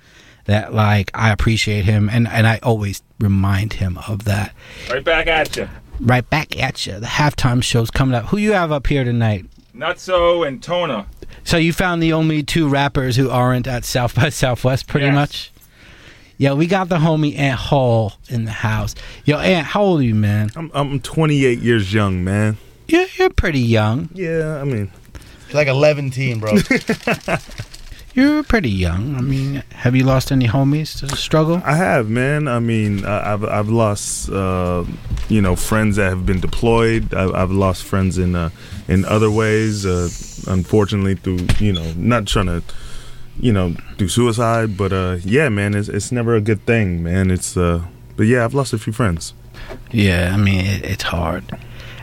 that like I appreciate him and, and I always remind him of that. Right back at you. Right back at you. The halftime show's coming up. Who you have up here tonight? Nutso and Tona. So you found the only two rappers who aren't at South by Southwest, pretty Yes. much. Yo, we got the homie Ant Hall in the house. Yo, Ant, how old are you, man? I'm I'm 28 years young, man. You're, you're pretty young. Yeah, I mean, like eleven teen, bro. *laughs* You're pretty young. I mean, have you lost any homies to the struggle? I have, man. I mean, I- I've I've lost, uh, you know, friends that have been deployed. I've, I've lost friends in uh, in other ways. Uh, unfortunately, through you know, not trying to, you know, do suicide, but uh, yeah, man, it's it's never a good thing, man. It's uh, but yeah, I've lost a few friends. Yeah, I mean, it, it's hard.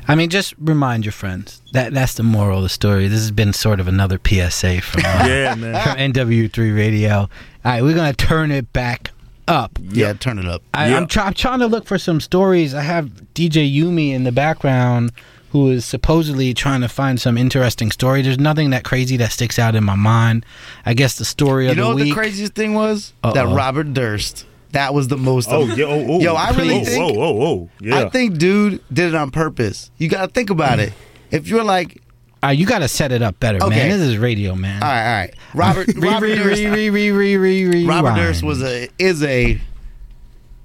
I mean, just remind your friends that that's the moral of the story. This has been sort of another PSA from uh, Yeah, man. *laughs* from NW3 Radio. All right, we're gonna turn it back up. Yeah, turn it up. I, try- I'm trying to look for some stories. I have DJ Yumi in the background who is supposedly trying to find some interesting story. There's nothing that crazy that sticks out in my mind. I guess the story You of know the what the craziest thing was? That Uh-oh. Robert Durst. That was the most. Oh, yo, oh, oh, yo, I really whoa, think. whoa, whoa, whoa, yeah. I think dude did it on purpose. You got to think about it. If you're like, uh, you got to set it up better, Okay. man. This is radio, man. all right, all right, Robert, *laughs* Re- Robert re- Durst, re- re- re- re- re- Robert rewind. Durst was a is a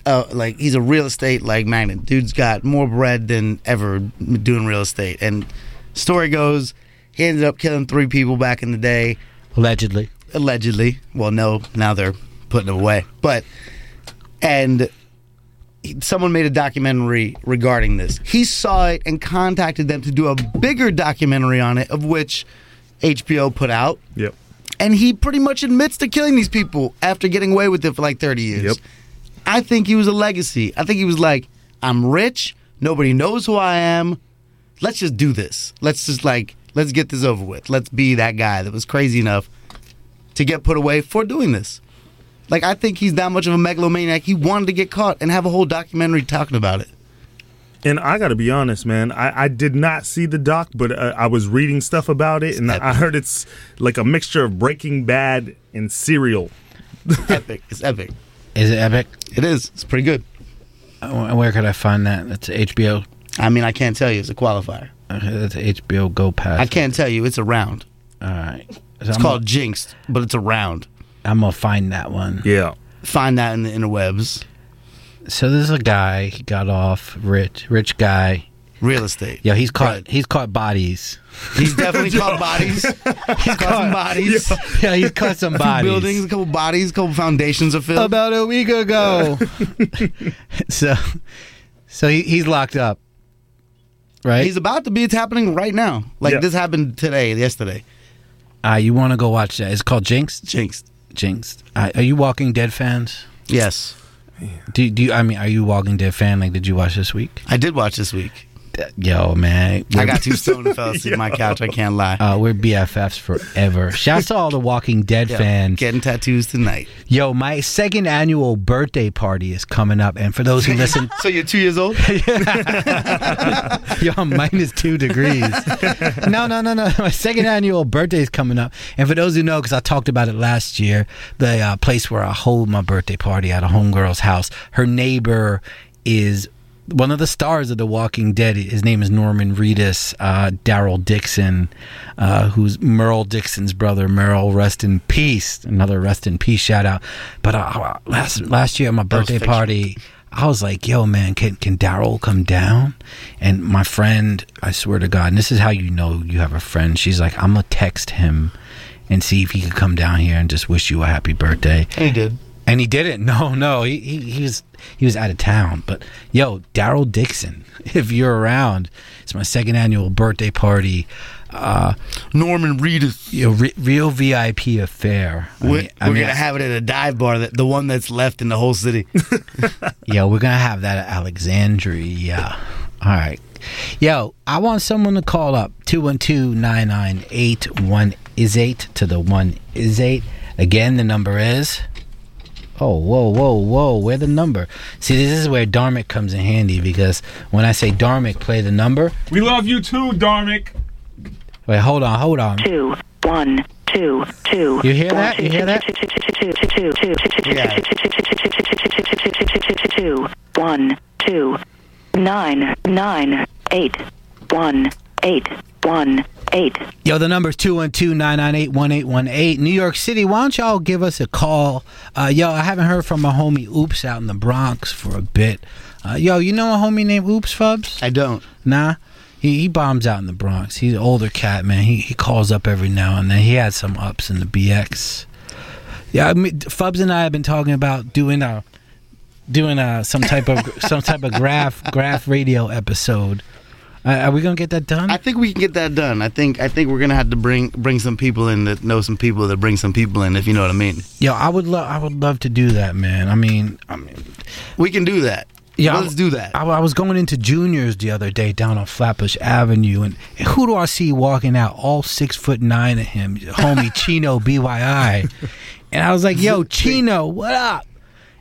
uh, like he's a real estate like magnet. Dude's got more bread than ever doing real estate. And story goes, he ended up killing three people back in the day. Allegedly. Allegedly. Well, no, now they're putting him away. But and someone made a documentary regarding this. He saw it and contacted them to do a bigger documentary on it, of which HBO put out. Yep. And he pretty much admits to killing these people after getting away with it for like 30 years. Yep. I think he was a legacy. I think he was like, I'm rich. Nobody knows who I am. Let's just do this. Let's just like, let's get this over with. Let's be that guy that was crazy enough to get put away for doing this. Like, I think he's that much of a megalomaniac. He wanted to get caught and have a whole documentary talking about it. And I got to be honest, man. I, I did not see the doc, but uh, I was reading stuff about it, and I heard it's like a mixture of Breaking Bad and Serial. epic. It's epic. Is it epic? It is. It's pretty good. Uh, Where could I find that? That's HBO. I mean, I can't tell you. It's a qualifier. Okay, that's HBO Go Pass. I can't tell you. It's around. All right. It's called Jinxed, but it's around. I'm gonna find that one. Yeah. Find that in the interwebs. So there's a guy. He got off rich, rich guy. Real estate. Yeah, he's caught. He's caught bodies. He's definitely caught *laughs* bodies. He's caught some bodies. Yeah, he's caught some A few bodies. buildings, a couple bodies, a couple foundations are filled. About a week ago. *laughs* so, so he, he's locked up, right? He's about to be. It's happening right now. Like Yeah. this happened today, yesterday. Uh, you want to go watch that? It's called Jinx. Jinxed. Jinxed. Uh, are you Walking Dead fans? Yes. Do, do you, I mean, are you Walking Dead fan? Like, did you watch this week? I did watch this week. Yo, man. I got too *laughs* stoned and fell asleep on my couch. I can't lie. Uh, we're BFFs forever. Shouts to all the Walking Dead Yeah, fans. Getting tattoos tonight. Yo, my second annual birthday party is coming up, and for those who listen, *laughs* so you're two years old? *laughs* Yo, I'm minus two degrees. no, no, no, no. My second annual birthday is coming up. And for those who know, because I talked about it last year, the uh, place where I hold my birthday party at a homegirl's house, her neighbor is one of the stars of The Walking Dead. His name is Norman Reedus, uh, Daryl Dixon, uh, who's Merle Dixon's brother. Merle, rest in peace. Another rest in peace shout out. But uh, last last year at my birthday party, I was like, yo, man, can, can Daryl come down? And my friend, I swear to God, and this is how you know you have a friend. She's like, I'm to text him and see if he could come down here and just wish you a happy birthday. And he did. And he didn't. *laughs* No, no, he, he, he was he was out of town. But yo, Daryl Dixon, *laughs* if you're around, it's my second annual birthday party. Uh, Norman Reedus. You know, re- real VIP affair. I We're, mean- we're mean, gonna have it at a dive bar, that the one that's left in the whole city. *laughs* Yo, we're gonna have that at Alexandria. All right. Yo, I want someone to call up 212-998-1 is 8 to the 1 is 8. Again, the number is Oh, whoa, whoa, whoa. Where the number? See, this is where Dharmic comes in handy because when I say Dharmic, play the number. We love you too, Dharmic. Wait, hold on, hold on. Two, one, two, two. You hear that? You hear that? Two, one, two, nine, nine, eight, one, eight, one, eight. Yo, the number's 212-998-1818. New York City, why don't y'all give us a call? Uh, yo, I haven't heard from my homie Oops out in the Bronx for a bit. Uh, yo, you know a homie named Oops Fubs? I don't. Nah? He he bombs out in the Bronx. He's an older cat, man. He he calls up every now and then. He had some ups in the BX. Yeah, I mean, Fubs and I have been talking about doing a doing a some type of *laughs* some type of graph graph radio episode. Uh, are we gonna get that done? I think we can get that done. I think I think we're gonna have to bring bring some people in that know some people that bring some people in, if you know what I mean. Yo, I would love I would love to do that, man. I mean, I mean, we can do that. Yeah, let's do that. I, I was going into juniors the other day down on Flatbush Avenue, and, and who do I see walking out? All six foot nine of him, homie *laughs* Chino BYI, and I was like, "Yo, Chino, what up?"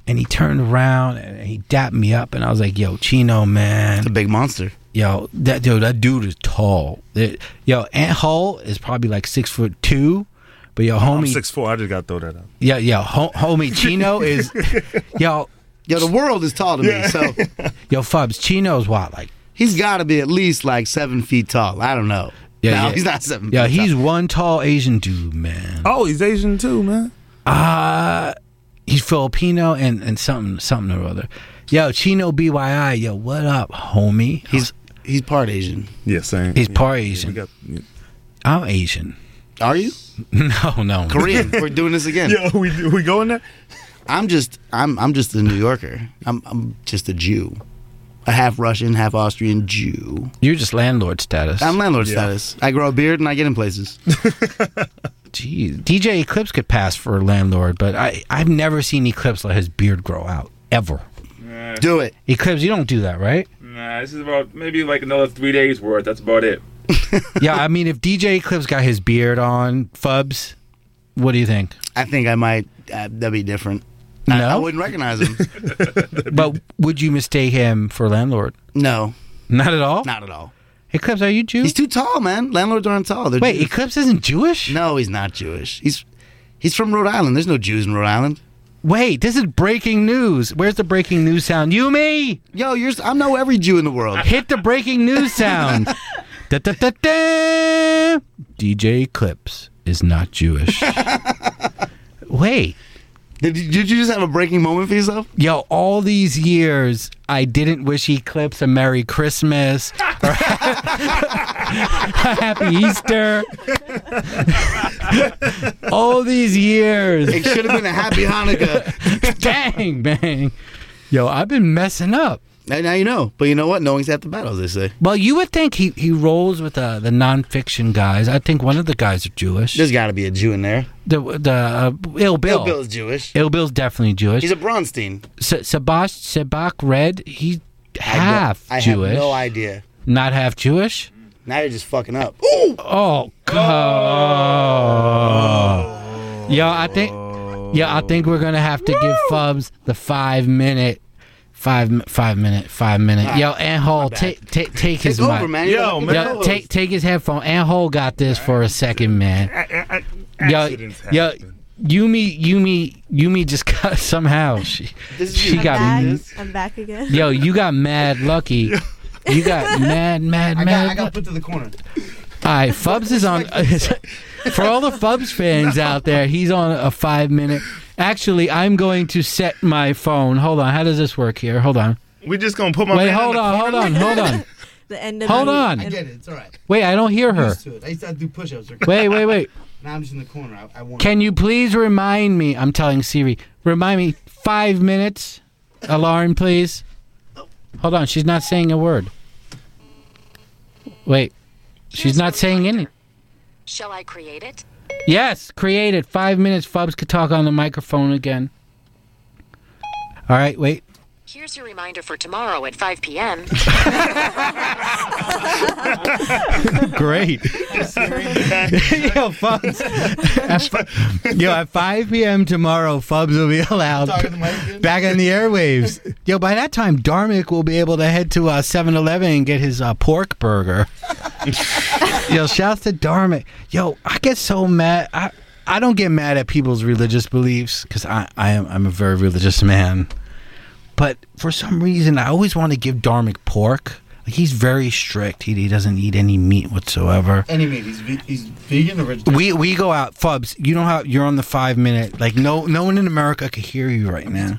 And he turned around and he dapped me up, and I was like, "Yo, Chino, man, it's a big monster." Yo, that yo, that dude is tall. That- Yo, Ant Hall is probably like six foot two, but yo, I'm homie, six four. I just got to throw that out. yeah, yo, ho- homie Chino *laughs* is, yo, yo, the world is tall to me. Yeah. So *laughs* yo, Fubs, Chino's what like he's got to be at least like seven feet tall. I don't know. Yeah, no, yeah. he's not seven. Yeah, he's tall. one tall Asian dude, man. Oh, he's Asian too, man. Uh he's Filipino and and something something or other. Yo, Chino BYI, yo, what up, homie? He's he's part Asian. Yeah, same. He's Yeah, part yeah, we Asian. got- yeah. I'm Asian. Are you *laughs* No, no. Korean? *laughs* We're doing this again. Yo, we we going there? I'm just I'm I'm just a New Yorker. I'm I'm just a Jew, a half Russian, half Austrian Jew. You're just landlord status. I'm landlord status. I grow a beard and I get in places. *laughs* Jeez. DJ Eclipse could pass for a landlord, but I I've never seen Eclipse let his beard grow out ever. Do it. Eclipse, you don't do that, right? Nah, this is about maybe like another three days worth. That's about it. *laughs* yeah, I mean, if DJ Eclipse got his beard on, Fubs, what do you think? I think I might. Uh, that'd be different. No? I wouldn't recognize him. *laughs* But would you mistake him for landlord? no, Not at all. not at all. Eclipse, are you Jew? He's too tall, man. Landlords aren't tall. They're Wait, Jews. Eclipse isn't Jewish? No, he's not Jewish. He's he's from Rhode Island. There's no Jews in Rhode Island. Wait, this is breaking news. Where's the breaking news sound? You me? Yo, you're. I know every Jew in the world. *laughs* Hit the breaking news sound. *laughs* da, da, da, da. DJ Eclipse is not Jewish. *laughs* Wait, Did, you- did you just have a breaking moment for yourself? yo, all these years I didn't wish Eclipse a Merry Christmas or *laughs* a Happy Easter. *laughs* all these years. It should have been a happy Hanukkah. *laughs* bang, bang. Yo, I've been messing up. Now, now you know. But you know what? Knowing's half the battle, they say. Well, you would think he, he rolls with uh, the Non Phixion guys. I think one of the guys are Jewish. There's got to be a Jew in there. The the uh, Ill Bill. Bill Bill's Jewish. Ill Bill's definitely Jewish. He's a Braunstein. S- Sabac Sabac Red. He's half I Jewish. have no idea. Not half Jewish. Now you're just fucking up. Oh God. Yo, I think. Yeah, I think we're gonna have to give Fubs the five minute. Five, five minute, five minute. Yo, Ant Hall, take take take his over, mic. man. You're Yo, man. Yo, take take his headphone. Ant Hall got this for a second, man. Yo, Accidents yo, happen. Yumi, Yumi, Yumi just *laughs* got somehow. She, This is she got. back. I'm back again. Yo, you got mad lucky. *laughs* You got mad, mad, I got, mad. I got put to the corner. All right, Fubs is on. *laughs* for all the Fubs fans out there, he's on a five minute. Actually, I'm going to set my phone. Hold on. How does this work here? Hold on. We're just gonna put my Wait, man in hold the on, hold on, hold on. *laughs* The end of Hold the- on. I get it. It's all right. Wait, I don't hear I'm her. used to it. I used to do push-ups. Or *laughs* Wait, wait, wait. Now I'm just in the corner. I, I want. Can you please remind me? I'm telling Siri. Remind me. Five minutes. Alarm, please. Hold on. She's not saying a word. Wait. She's not saying any. Shall I create it? Yes, created. Five minutes. Fubs could talk on the microphone again. All right, wait. Here's your reminder for tomorrow at 5 p.m. *laughs* Great. *laughs* yo, Fubs. At, fi- yo, at 5 p.m. tomorrow, Fubs will be allowed back on the airwaves. Yo, by that time, Dharmic will be able to head to uh, 7 Eleven and get his uh, pork burger. yo, shouts to Dharmic. Yo, I get so mad. I, I don't get mad at people's religious beliefs because I, I am I'm a very religious man. But for some reason, I always want to give Dharmic pork. Like he's very strict. He, he doesn't eat any meat whatsoever. Any meat? He's ve- he's vegan or vegetarian? We we go out, Fubs. You know how you're on the five minute. Like no no one in America could hear you right now.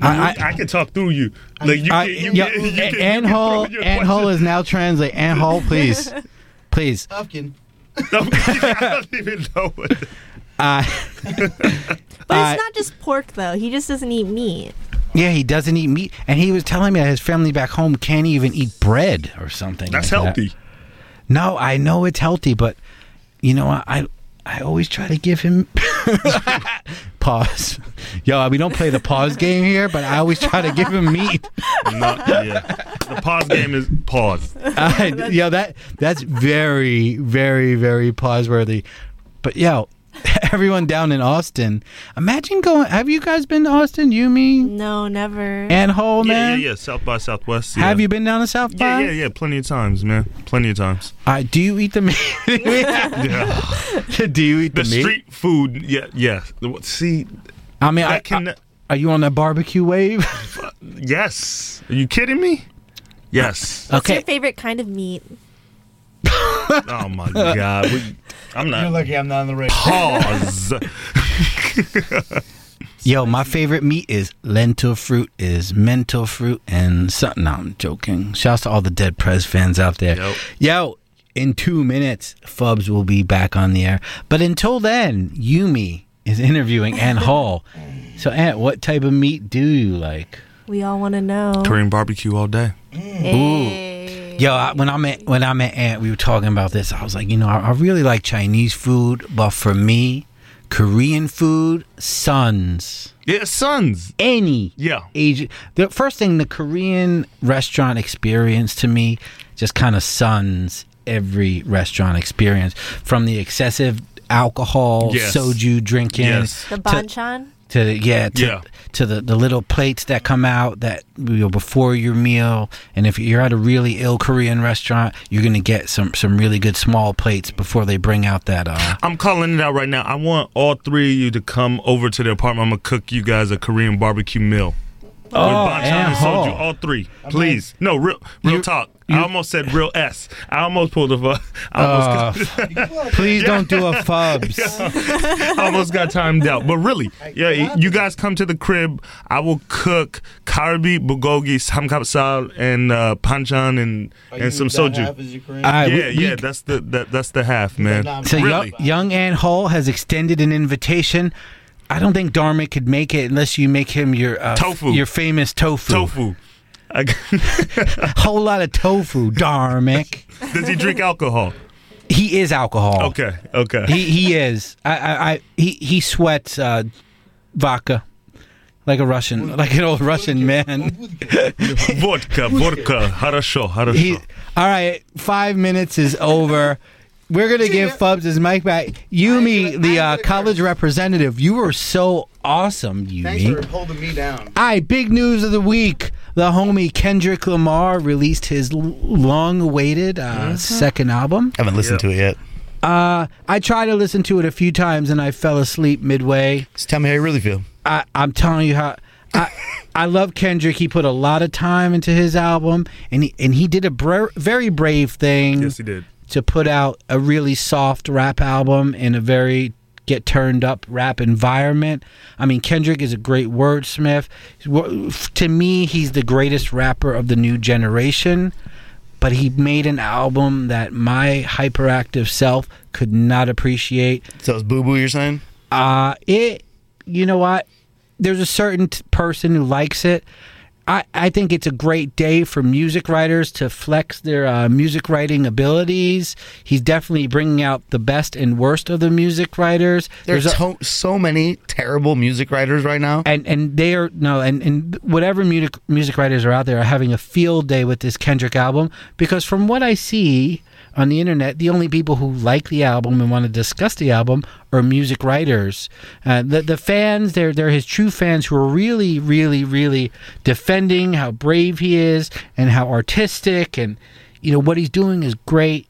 I, I, can talk through you. Like you, I, can, you, yeah, can, you, can, you can Hall, throw your Ant Hall is now translate. Ant Hall, please, *laughs* please. Pumpkin. *laughs* I don't even know what. Uh, *laughs* But uh, it's not just pork though. He just doesn't eat meat. Yeah, he doesn't eat meat, and he was telling me that his family back home can't even eat bread or something. That's like that. healthy. No, I know it's healthy, but you know, I I, I always try to give him *laughs* pause. Yo, we don't play the pause game here, but I always try to give him meat. No, yeah. The pause game is pause. *laughs* Uh, yo, that that's very, very, very pause worthy. But yo, *laughs* everyone down in Austin, imagine going. Have you guys been to Austin? You, me, No, never. Ant Hall, Yeah, man. yeah, yeah. yeah. South by Southwest. Yeah. Have you been down to South Yeah, by? yeah, yeah. Plenty of times, man. Plenty of times. Uh, do you eat the meat? *laughs* Yeah. do you eat the, The meat? street food. Yeah, yeah. See, I mean, I, that can- I- are you on that barbecue wave? *laughs* yes. Are you kidding me? Yes. What's okay. your favorite kind of meat? Oh my god. We- I'm not. You're lucky I'm not on the radio. Pause. *laughs* Yo, my favorite meat is lentil fruit, is mental fruit, and something. No, I'm joking. Shouts to all the Dead Prez fans out there. Yep. Yo, in two minutes, Fubs will be back on the air. But until then, Yumi is interviewing Ant *laughs* Hall. So, Ant, what type of meat do you like? We all want to know. Korean barbecue all day. Hey. Yo, I, when I met when I met Ant, we were talking about this. I was like, you know, I, I really like Chinese food, but for me, Korean food, sons. Yeah, sons. Any Yeah. Asian. The first thing, the Korean restaurant experience to me just kind of suns every restaurant experience from the excessive alcohol, Yes. soju drinking, Yes. The to- banchan? To the yeah to, Yeah. to the, the little plates that come out that you know before your meal and if you're at a really ill korean restaurant you're gonna get some some really good small plates before they bring out that uh I'm calling it out right now. I want all three of you to come over to the apartment. I'm gonna cook you guys a Korean barbecue meal. With Oh, banchan and and soju, all three, please. No, real, real talk. I almost said real S. I almost pulled a. fu- I almost, Uh, *laughs* please don't do a fubs *laughs* I almost got timed out. But really, yeah, you guys come to the crib. I will cook karbi, bulgogi, samgyeopsal, and uh, panchan and and some soju. All right, we- yeah, we- yeah, that's the that, that's the half, man. so really. young, young Ant Hall has extended an invitation I don't think Dharma could make it unless you make him your uh, Tofu. your famous tofu. Tofu. A *laughs* whole lot of tofu, Dharmic. Does he drink alcohol? He is alcohol. Okay, okay. He he is. I I, I he he sweats uh, vodka. Like a Russian, like an old Russian man. vodka, vodka, хорошо, хорошо. All right, five minutes is over. We're gonna give Fubs his mic back. Yumi, the uh, college representative, you were so awesome, Thanks Yumi. for holding me down. All right, big news of the week. The homie Kendrick Lamar released his l- long-awaited uh, second album. Haven't listened to it yet. Uh, I tried to listen to it a few times and I fell asleep midway. Just tell me how you really feel. I, I'm telling you how. I, I love Kendrick. He put a lot of time into his album, and he and he did a bra- very brave thing Yes, he did. To put out a really soft rap album in a very get turned up rap environment. I mean, Kendrick is a great wordsmith. Wo- To me, he's the greatest rapper of the new generation. But he made an album that my hyperactive self could not appreciate. So it's Boo Boo, you're saying? Uh it. You know what? There's a certain t- person who likes it. I, I think it's a great day for music writers to flex their uh, music writing abilities. He's definitely bringing out the best and worst of the music writers. There's a- to- so many terrible music writers right now. and and they are no and and whatever music music writers are out there are having a field day with this Kendrick album because from what I see on the internet, the only people who like the album and want to discuss the album are music writers. Uh, the the fans, they're they're his true fans who are really really really defending how brave he is and how artistic and you know what he's doing is great.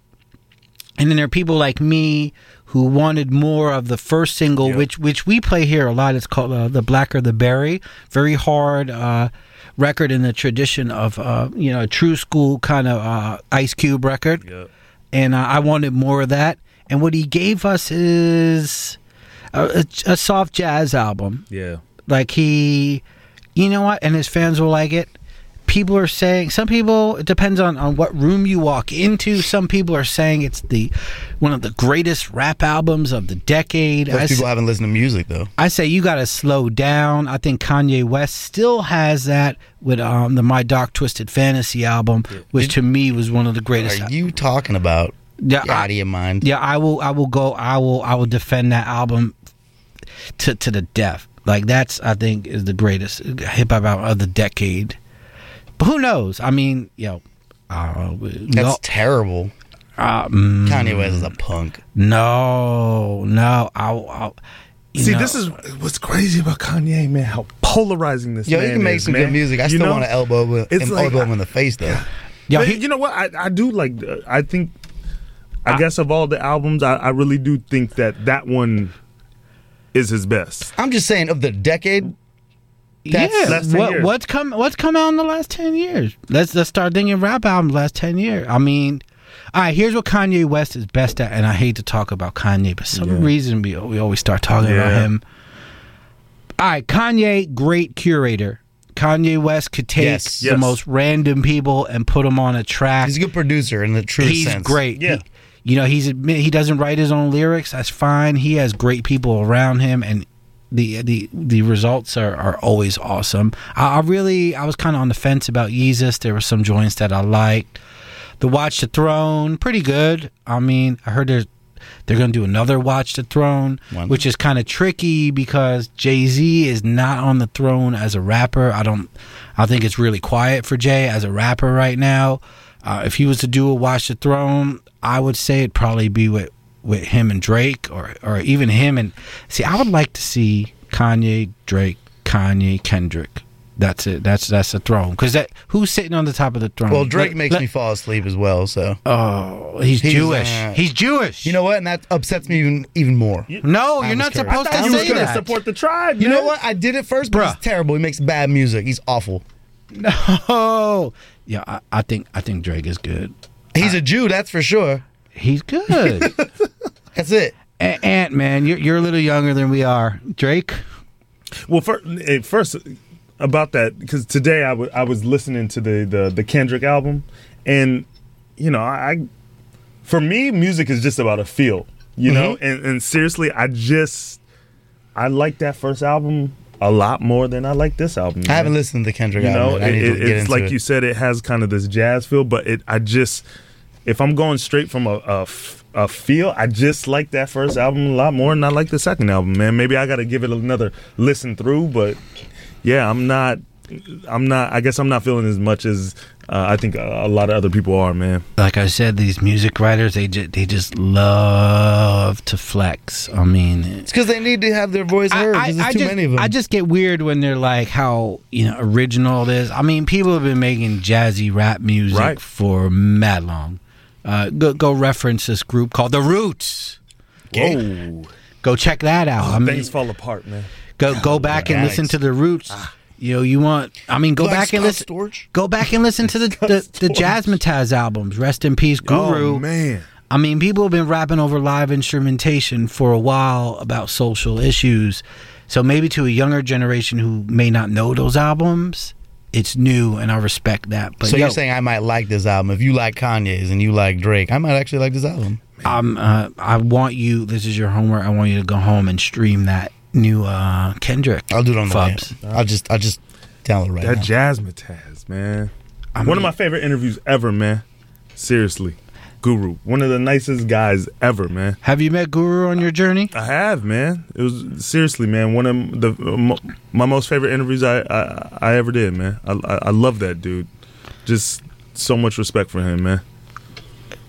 And then there are people like me who wanted more of the first single, which which we play here a lot. It's called uh, "The Blacker the Berry." Very hard, uh, record in the tradition of uh, you know a true school kind of uh, Ice Cube record, and uh, I wanted more of that. And what he gave us is a, a, a soft jazz album. Yeah. Like he, you know what, and his fans will like it. People are saying some people. It depends on on what room you walk into. Some people are saying it's the one of the greatest rap albums of the decade. Most I people haven't listened to music though. I say you got to slow down. I think Kanye West still has that with um, the My Dark Twisted Fantasy album, which to me was one of the greatest. Are you talking about? Yeah, out of your mind. Yeah, I will. I will go. I will. I will defend that album to to the death. Like that's I think is the greatest hip hop album of the decade. But who knows? I mean, yo, uh, That's no- terrible. Uh, mm, Kanye West is a punk. No, no. I'll, I'll, See, know- this is what's crazy about Kanye, man. How polarizing this Yo, man he can make is, some man. good music. I You still know? want to elbow him, It's like- elbow him in the face though. But you know what? I, I do like. uh, I think. I, guess of all the albums, I, I really do think that that one is his best. I'm just saying of the decade. Yeah. last 10 What, years. what's come? What's come out in the last ten years? Let's let's start thinking rap albums last ten years. I mean, all right. Here's what Kanye West is best at, and I hate to talk about Kanye, but some Yeah. reason we we always start talking about him. All right, Kanye, great curator. Kanye West could take Yes. the Yes. most random people and put them on a track. He's a good producer in the true he's sense. He's great. Yeah. He- you know, he's he doesn't write his own lyrics. That's fine. He has great people around him, and the the the results are, are always awesome. I, I really I was kind of on the fence about Yeezus. There were some joints that I liked. The Watch the Throne, pretty good. I mean, I heard there's they're going to do another Watch the Throne, One. which is kind of tricky because Jay Z is not on the throne as a rapper. I don't. I think it's really quiet for Jay as a rapper right now. Uh, if he was to do a Watch the Throne, I would say it'd probably be with with him and Drake, or or even him and see. I would like to see Kanye, Drake, Kanye, Kendrick. That's it. That's that's the throne. Because that who's sitting on the top of the throne? Well, Drake Let- makes let- me fall asleep as well. So. Oh, he's, Jewish. uh, he's Jewish. You know what? And that upsets me even even more. No, I you're not curious. supposed I to you say was gonna that. Support the tribe. You man. know what? I did it first, but he's terrible. He makes bad music. He's awful. *laughs* No. Yeah, I, I think I think Drake is good. He's a Jew, that's for sure. He's good. *laughs* That's it. A- Ant man, you're you're a little younger than we are. Drake. Well, first, first about that because today I wa- I was listening to the, the the Kendrick album, and you know I, for me music is just about a feel, you know, Mm-hmm. and and seriously I just I like that first album a lot more than I like this album. I haven't listened to Kendrick You know, album. I need it- to get it's into like it. you said, it has kind of this jazz feel, but it I just if I'm going straight from a a feel, I just like that first album a lot more than I like the second album. Man, maybe I got to give it another listen through, but yeah, I'm not. I'm not. I guess I'm not feeling as much as uh, I think a, a lot of other people are, man. Like I said, these music writers they just they just love to flex. I mean, It's because they need to have their voice heard. I, Because there's I too just, many of them. I just get weird when they're like how you know original it is. I mean, people have been making jazzy rap music Right. for mad long. Uh, go go reference this group called The Roots. Whoa, Go check that out. I mean, things fall apart, man. go go back and listen to The Roots. You know, you want. I mean, go Like back and listen. Storch? Go back and listen to the *laughs* the, the Jazzmatazz albums. Rest in peace, Guru. Oh man, I mean, people have been rapping over live instrumentation for a while about social issues. So maybe to a younger generation who may not know those albums, it's new, and I respect that. But so yo, you're saying I might like this album. If you like Kanye's and you like Drake, I might actually like this album. I'm, uh, I want you. This is your homework. I want you to go home and stream that new uh, Kendrick. I'll do it on the way. I'll just I'll just download right that now. Jazzmatazz, man. I One of my favorite interviews ever, man. Seriously, Guru, one of the nicest guys ever, man. Have you met Guru on your journey? I have, man. It was seriously, man. One of the my most favorite interviews I I, I ever did, man. I, I I love that dude. Just so much respect for him, man.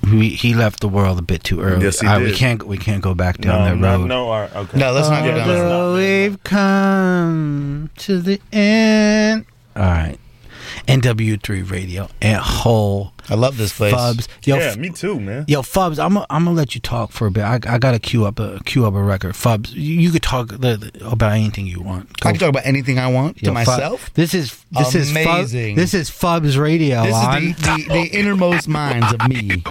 He, he left the world a bit too early. Yes, he Uh, we can't we can't go back down no, that not- road. no, all right, okay. No, let's not go down that road. Although we've come to the end. All right. NW3 Radio and whole. I love this place. Fubs. Yo, yeah, F- me too, man. Yo, Fubs, I'm i I'm gonna let you talk for a bit. I, I gotta queue up a queue up a record. Fubs, you, you could talk the, the- about anything you want. I can talk about anything I want to Yo, Fub- myself. This is this is Fub- Amazing. this is Fubs Radio This on. is the, the, the innermost minds of me.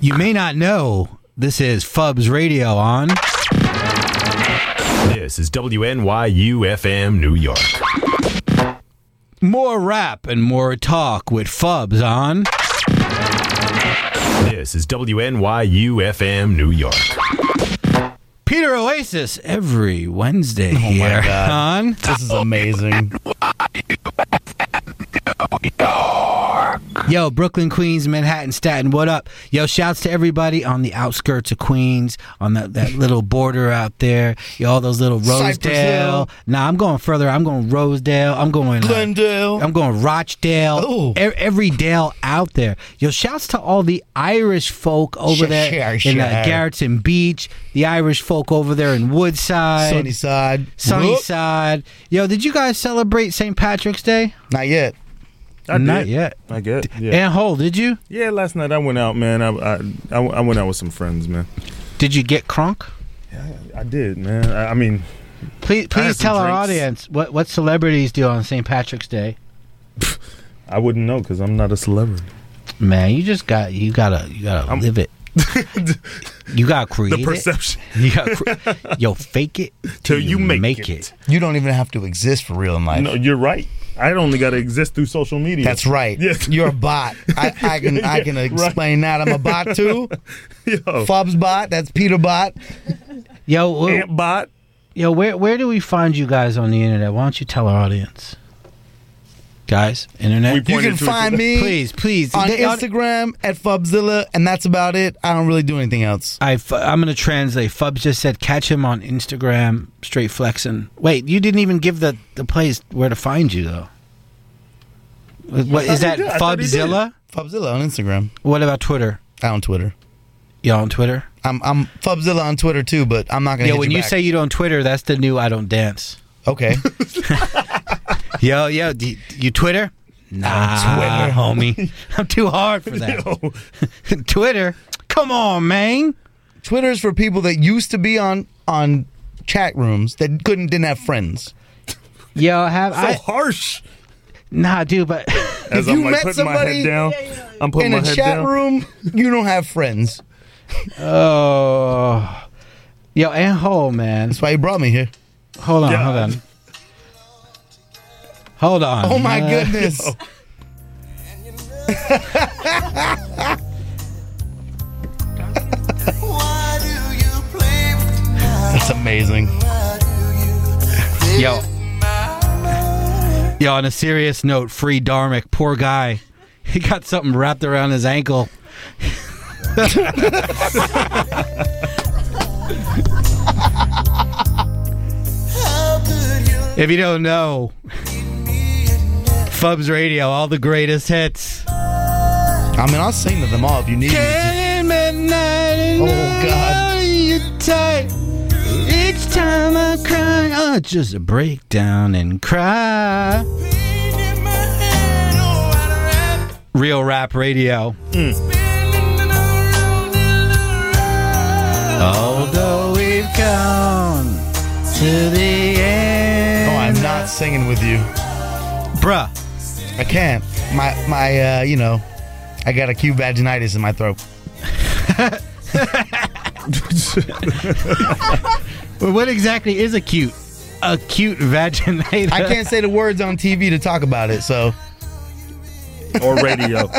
you may not know this is Fubs Radio on. This is WNYU FM New York. More rap and more talk with Fubs on. This is WNYU FM New York. Peter Oasis every Wednesday Oh here my god. *laughs* on. This is amazing. Yo, Brooklyn, Queens, Manhattan, Staten, what up? Yo, shouts to everybody on the outskirts of Queens, on that, that *laughs* little border out there. Yo, all those little Rosedale. Nah, I'm going further. I'm going Rosedale. I'm going uh, Glendale. I'm going Rochdale. Oh. E- every Dale out there. Yo, shouts to all the Irish folk over Sure, there sure, in uh. Gerritsen Beach. The Irish folk over there in Woodside. Sunnyside. Sunnyside. Yo, did you guys celebrate St. Patrick's Day? Not yet. I Not did. yet. I get. Yeah. Ant Hall, did you? yeah, last night I went out, man. I, I I I went out with some friends, man. Did you get crunk? I did, man. I, I mean, Please, I had please some tell our drinks. audience what what celebrities do on St. Patrick's Day. I wouldn't know because I'm not a celebrity. Man, you just got you gotta you gotta live it. *laughs* you gotta create The perception. it. *laughs* You gotta cre- yo fake it Till you make it. it. You don't even have to exist for real in life. No, you're right. I only got to exist through social media. That's right. Yes. You're a bot. I, I can *laughs* I can Yeah, right. explain that. I'm a bot too. *laughs* Yo, Fubs bot. That's Peter bot. Yo, wh- Ant bot. yo, where where do we find you guys on the internet? Why don't you tell our audience, guys? Internet. We You can find me please, please. on They- Instagram at Fubzilla, and that's about it. I don't really do anything else. I am gonna translate. Fubs just said catch him on Instagram, straight flexing. Wait, you didn't even give the the place where to find you though. What thought is that? did. I thought he did. Fubzilla. Fubzilla on Instagram. What about Twitter? I on Twitter. Y'all on Twitter? I'm I'm Fubzilla on Twitter too, but I'm not gonna. Yeah, hit when you back. say you don't Twitter, that's the new I don't dance. okay, *laughs* *laughs* Yo, yo, do you, you Twitter? Nah, Twitter. *laughs* homie. I'm too hard for that. *laughs* Twitter? Come on, man. Twitter is for people that used to be on on chat rooms that couldn't didn't have friends. Yo, have I So I? harsh. Nah, dude, but As If *laughs* I'm you like met putting my somebody head down, I'm putting In my a head chat down. room, you don't have friends. oh, yo, and hold, man. That's why you brought me here. Hold on, Yeah. hold on. Hold on. Oh my man. goodness. *laughs* That's amazing. Yo. Yo, on a serious note, free Dharmic, poor guy. He got something wrapped around his ankle. *laughs* if you don't know, Fubs Radio, all the greatest hits. I mean, I'll sing to them all if you need me to. Oh, God. Each time I cry, I just break down and cry. Real rap radio. Although we've gone to the end. Oh, I'm not singing with you. Bruh. I can't. My my uh, you know, I got acute vaginitis in my throat. *laughs* Well, what exactly is acute? Acute vaginitis. I can't say the words on TV to talk about it, so or radio.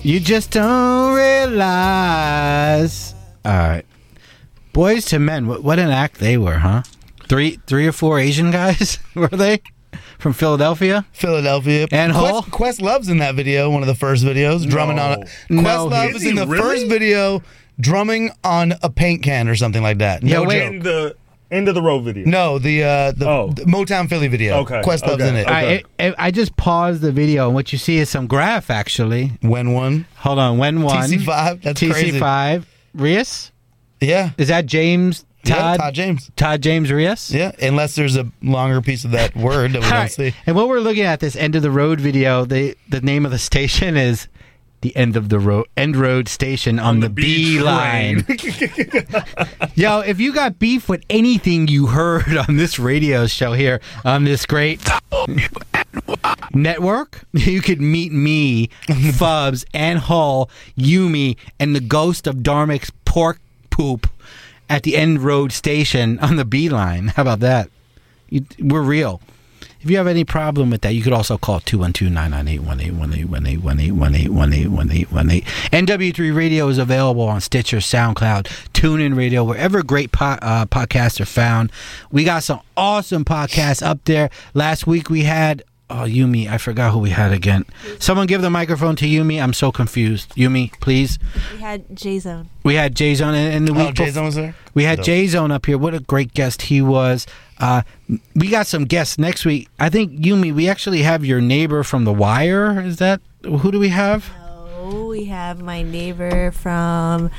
You just don't realize. All right, Boyz II Men. What, what an act they were, huh? Three, three or four Asian guys *laughs* were they from Philadelphia? Philadelphia Ant Hall? Questlove's in that video, one of the first videos, drumming on it. No, Questlove he- is Is in the really? first video drumming on a paint can or something like that. Yeah, No wait. joke. In the end of the road video. No, the uh, the, Oh. the Motown Philly video. Okay, Questlove's okay. in it. Okay. I, I, I just paused the video, and what you see is some graph. Actually, When one, hold on. When one TC5. That's TC crazy. five. Rias Yeah, is that James Yeah, Todd, Todd James. Todd James Rios. Yeah, unless there's a longer piece of that word that we don't right. see. And what we're looking at this end of the road video, the the name of the station is the end of the road end road station on, the, B line. *laughs* Yo, if you got beef with anything you heard on this radio show here on this great network, you could meet me, *laughs* Fubs, Ant Hall, Yumi, and the ghost of Dharmic's pork poop at the end road station on the B line. How about that? You, we're real. If you have any problem with that, you could also call 212-998-1818-1818-1818-1818. NW3 Radio is available on Stitcher, SoundCloud, TuneIn Radio, wherever great po- uh, podcasts are found. We got some awesome podcasts up there. Last week we had Oh, Yumi, I forgot who we had again. Someone give the microphone to Yumi. I'm so confused. Yumi, please. We had J Zone. We had J Zone in, in the Oh, week. J-Zone was there? We had Dope. J Zone up here. What a great guest he was. Uh, we got some guests next week. I think Yumi. We actually have your neighbor from The Wire. Is that who do we have? Oh, we have my neighbor from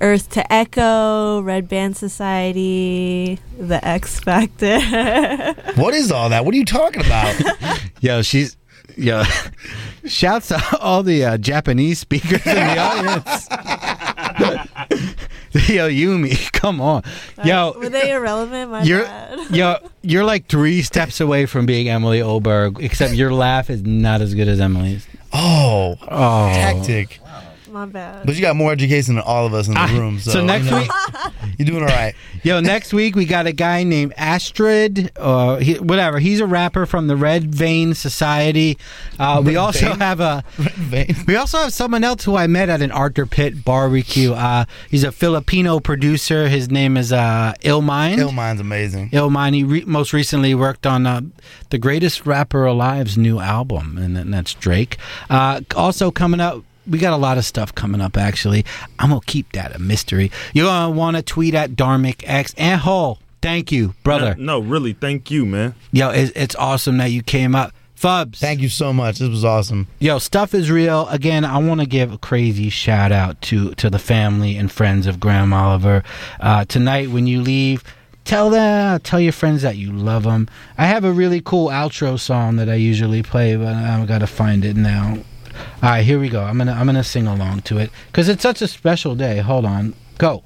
Earth to Echo, Red Band Society, The X Factor. *laughs* What is all that? What are you talking about? *laughs* Yo, she's. Yo, *laughs* shouts to all the uh, Japanese speakers in the audience. Yo, Yumi, come on. Yo, Were they irrelevant? My You're bad. yo, you're like three steps away from being Emily Oberg, except your laugh is not as good as Emily's. Oh, oh, tactic. My bad. But you got more education than all of us in the I- room. So, so next you know, week- *laughs* you're doing all right. Yo, next week we got a guy named Astro, uh, he, whatever. He's a rapper from the Red Vein Society. Uh, we also Vein? have a *laughs* Vein. we also have someone else who I met at an Arthur Pitt barbecue. Uh, he's a Filipino producer. His name is uh, Illmind. Illmind's amazing. Illmind. He re- most recently worked on uh, the greatest rapper alive's new album, and, and that's Drake. Uh, also coming up. We got a lot of stuff coming up. Actually, I'm gonna keep that a mystery. You're gonna want to tweet at Dharmic X Ant Hall. Thank you, brother. No, really, thank you, man. Yo, it's, it's awesome that you came up. Fubs. Thank you so much. This was awesome. Yo, stuff is real. Again, I want to give a crazy shout out to to the family and friends of Graham Oliver. Uh, tonight, when you leave, tell them, tell your friends that you love them. I have a really cool outro song that I usually play, but I've got to find it now. All right, here we go. I'm gonna I'm gonna sing along to it because it's such a special day. Hold on, go.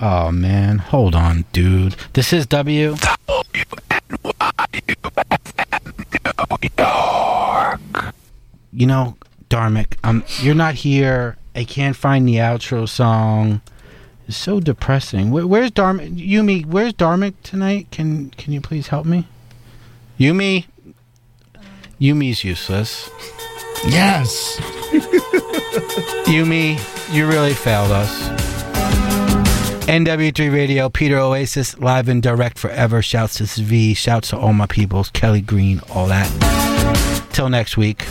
Oh man, hold on, dude. This is W. You know, Dharmic, um, you're not here. I can't find the outro song. It's so depressing. Where, where's Dharmic? Yumi, where's Dharmic tonight? Can Can you please help me? Yumi. Yumi's useless. Yes. Yumi, you really failed us. NW3 Radio, Peter Oasis, live and direct forever. Shouts to Svi, shouts to all my peoples, Kelly Green, all that. Till next week.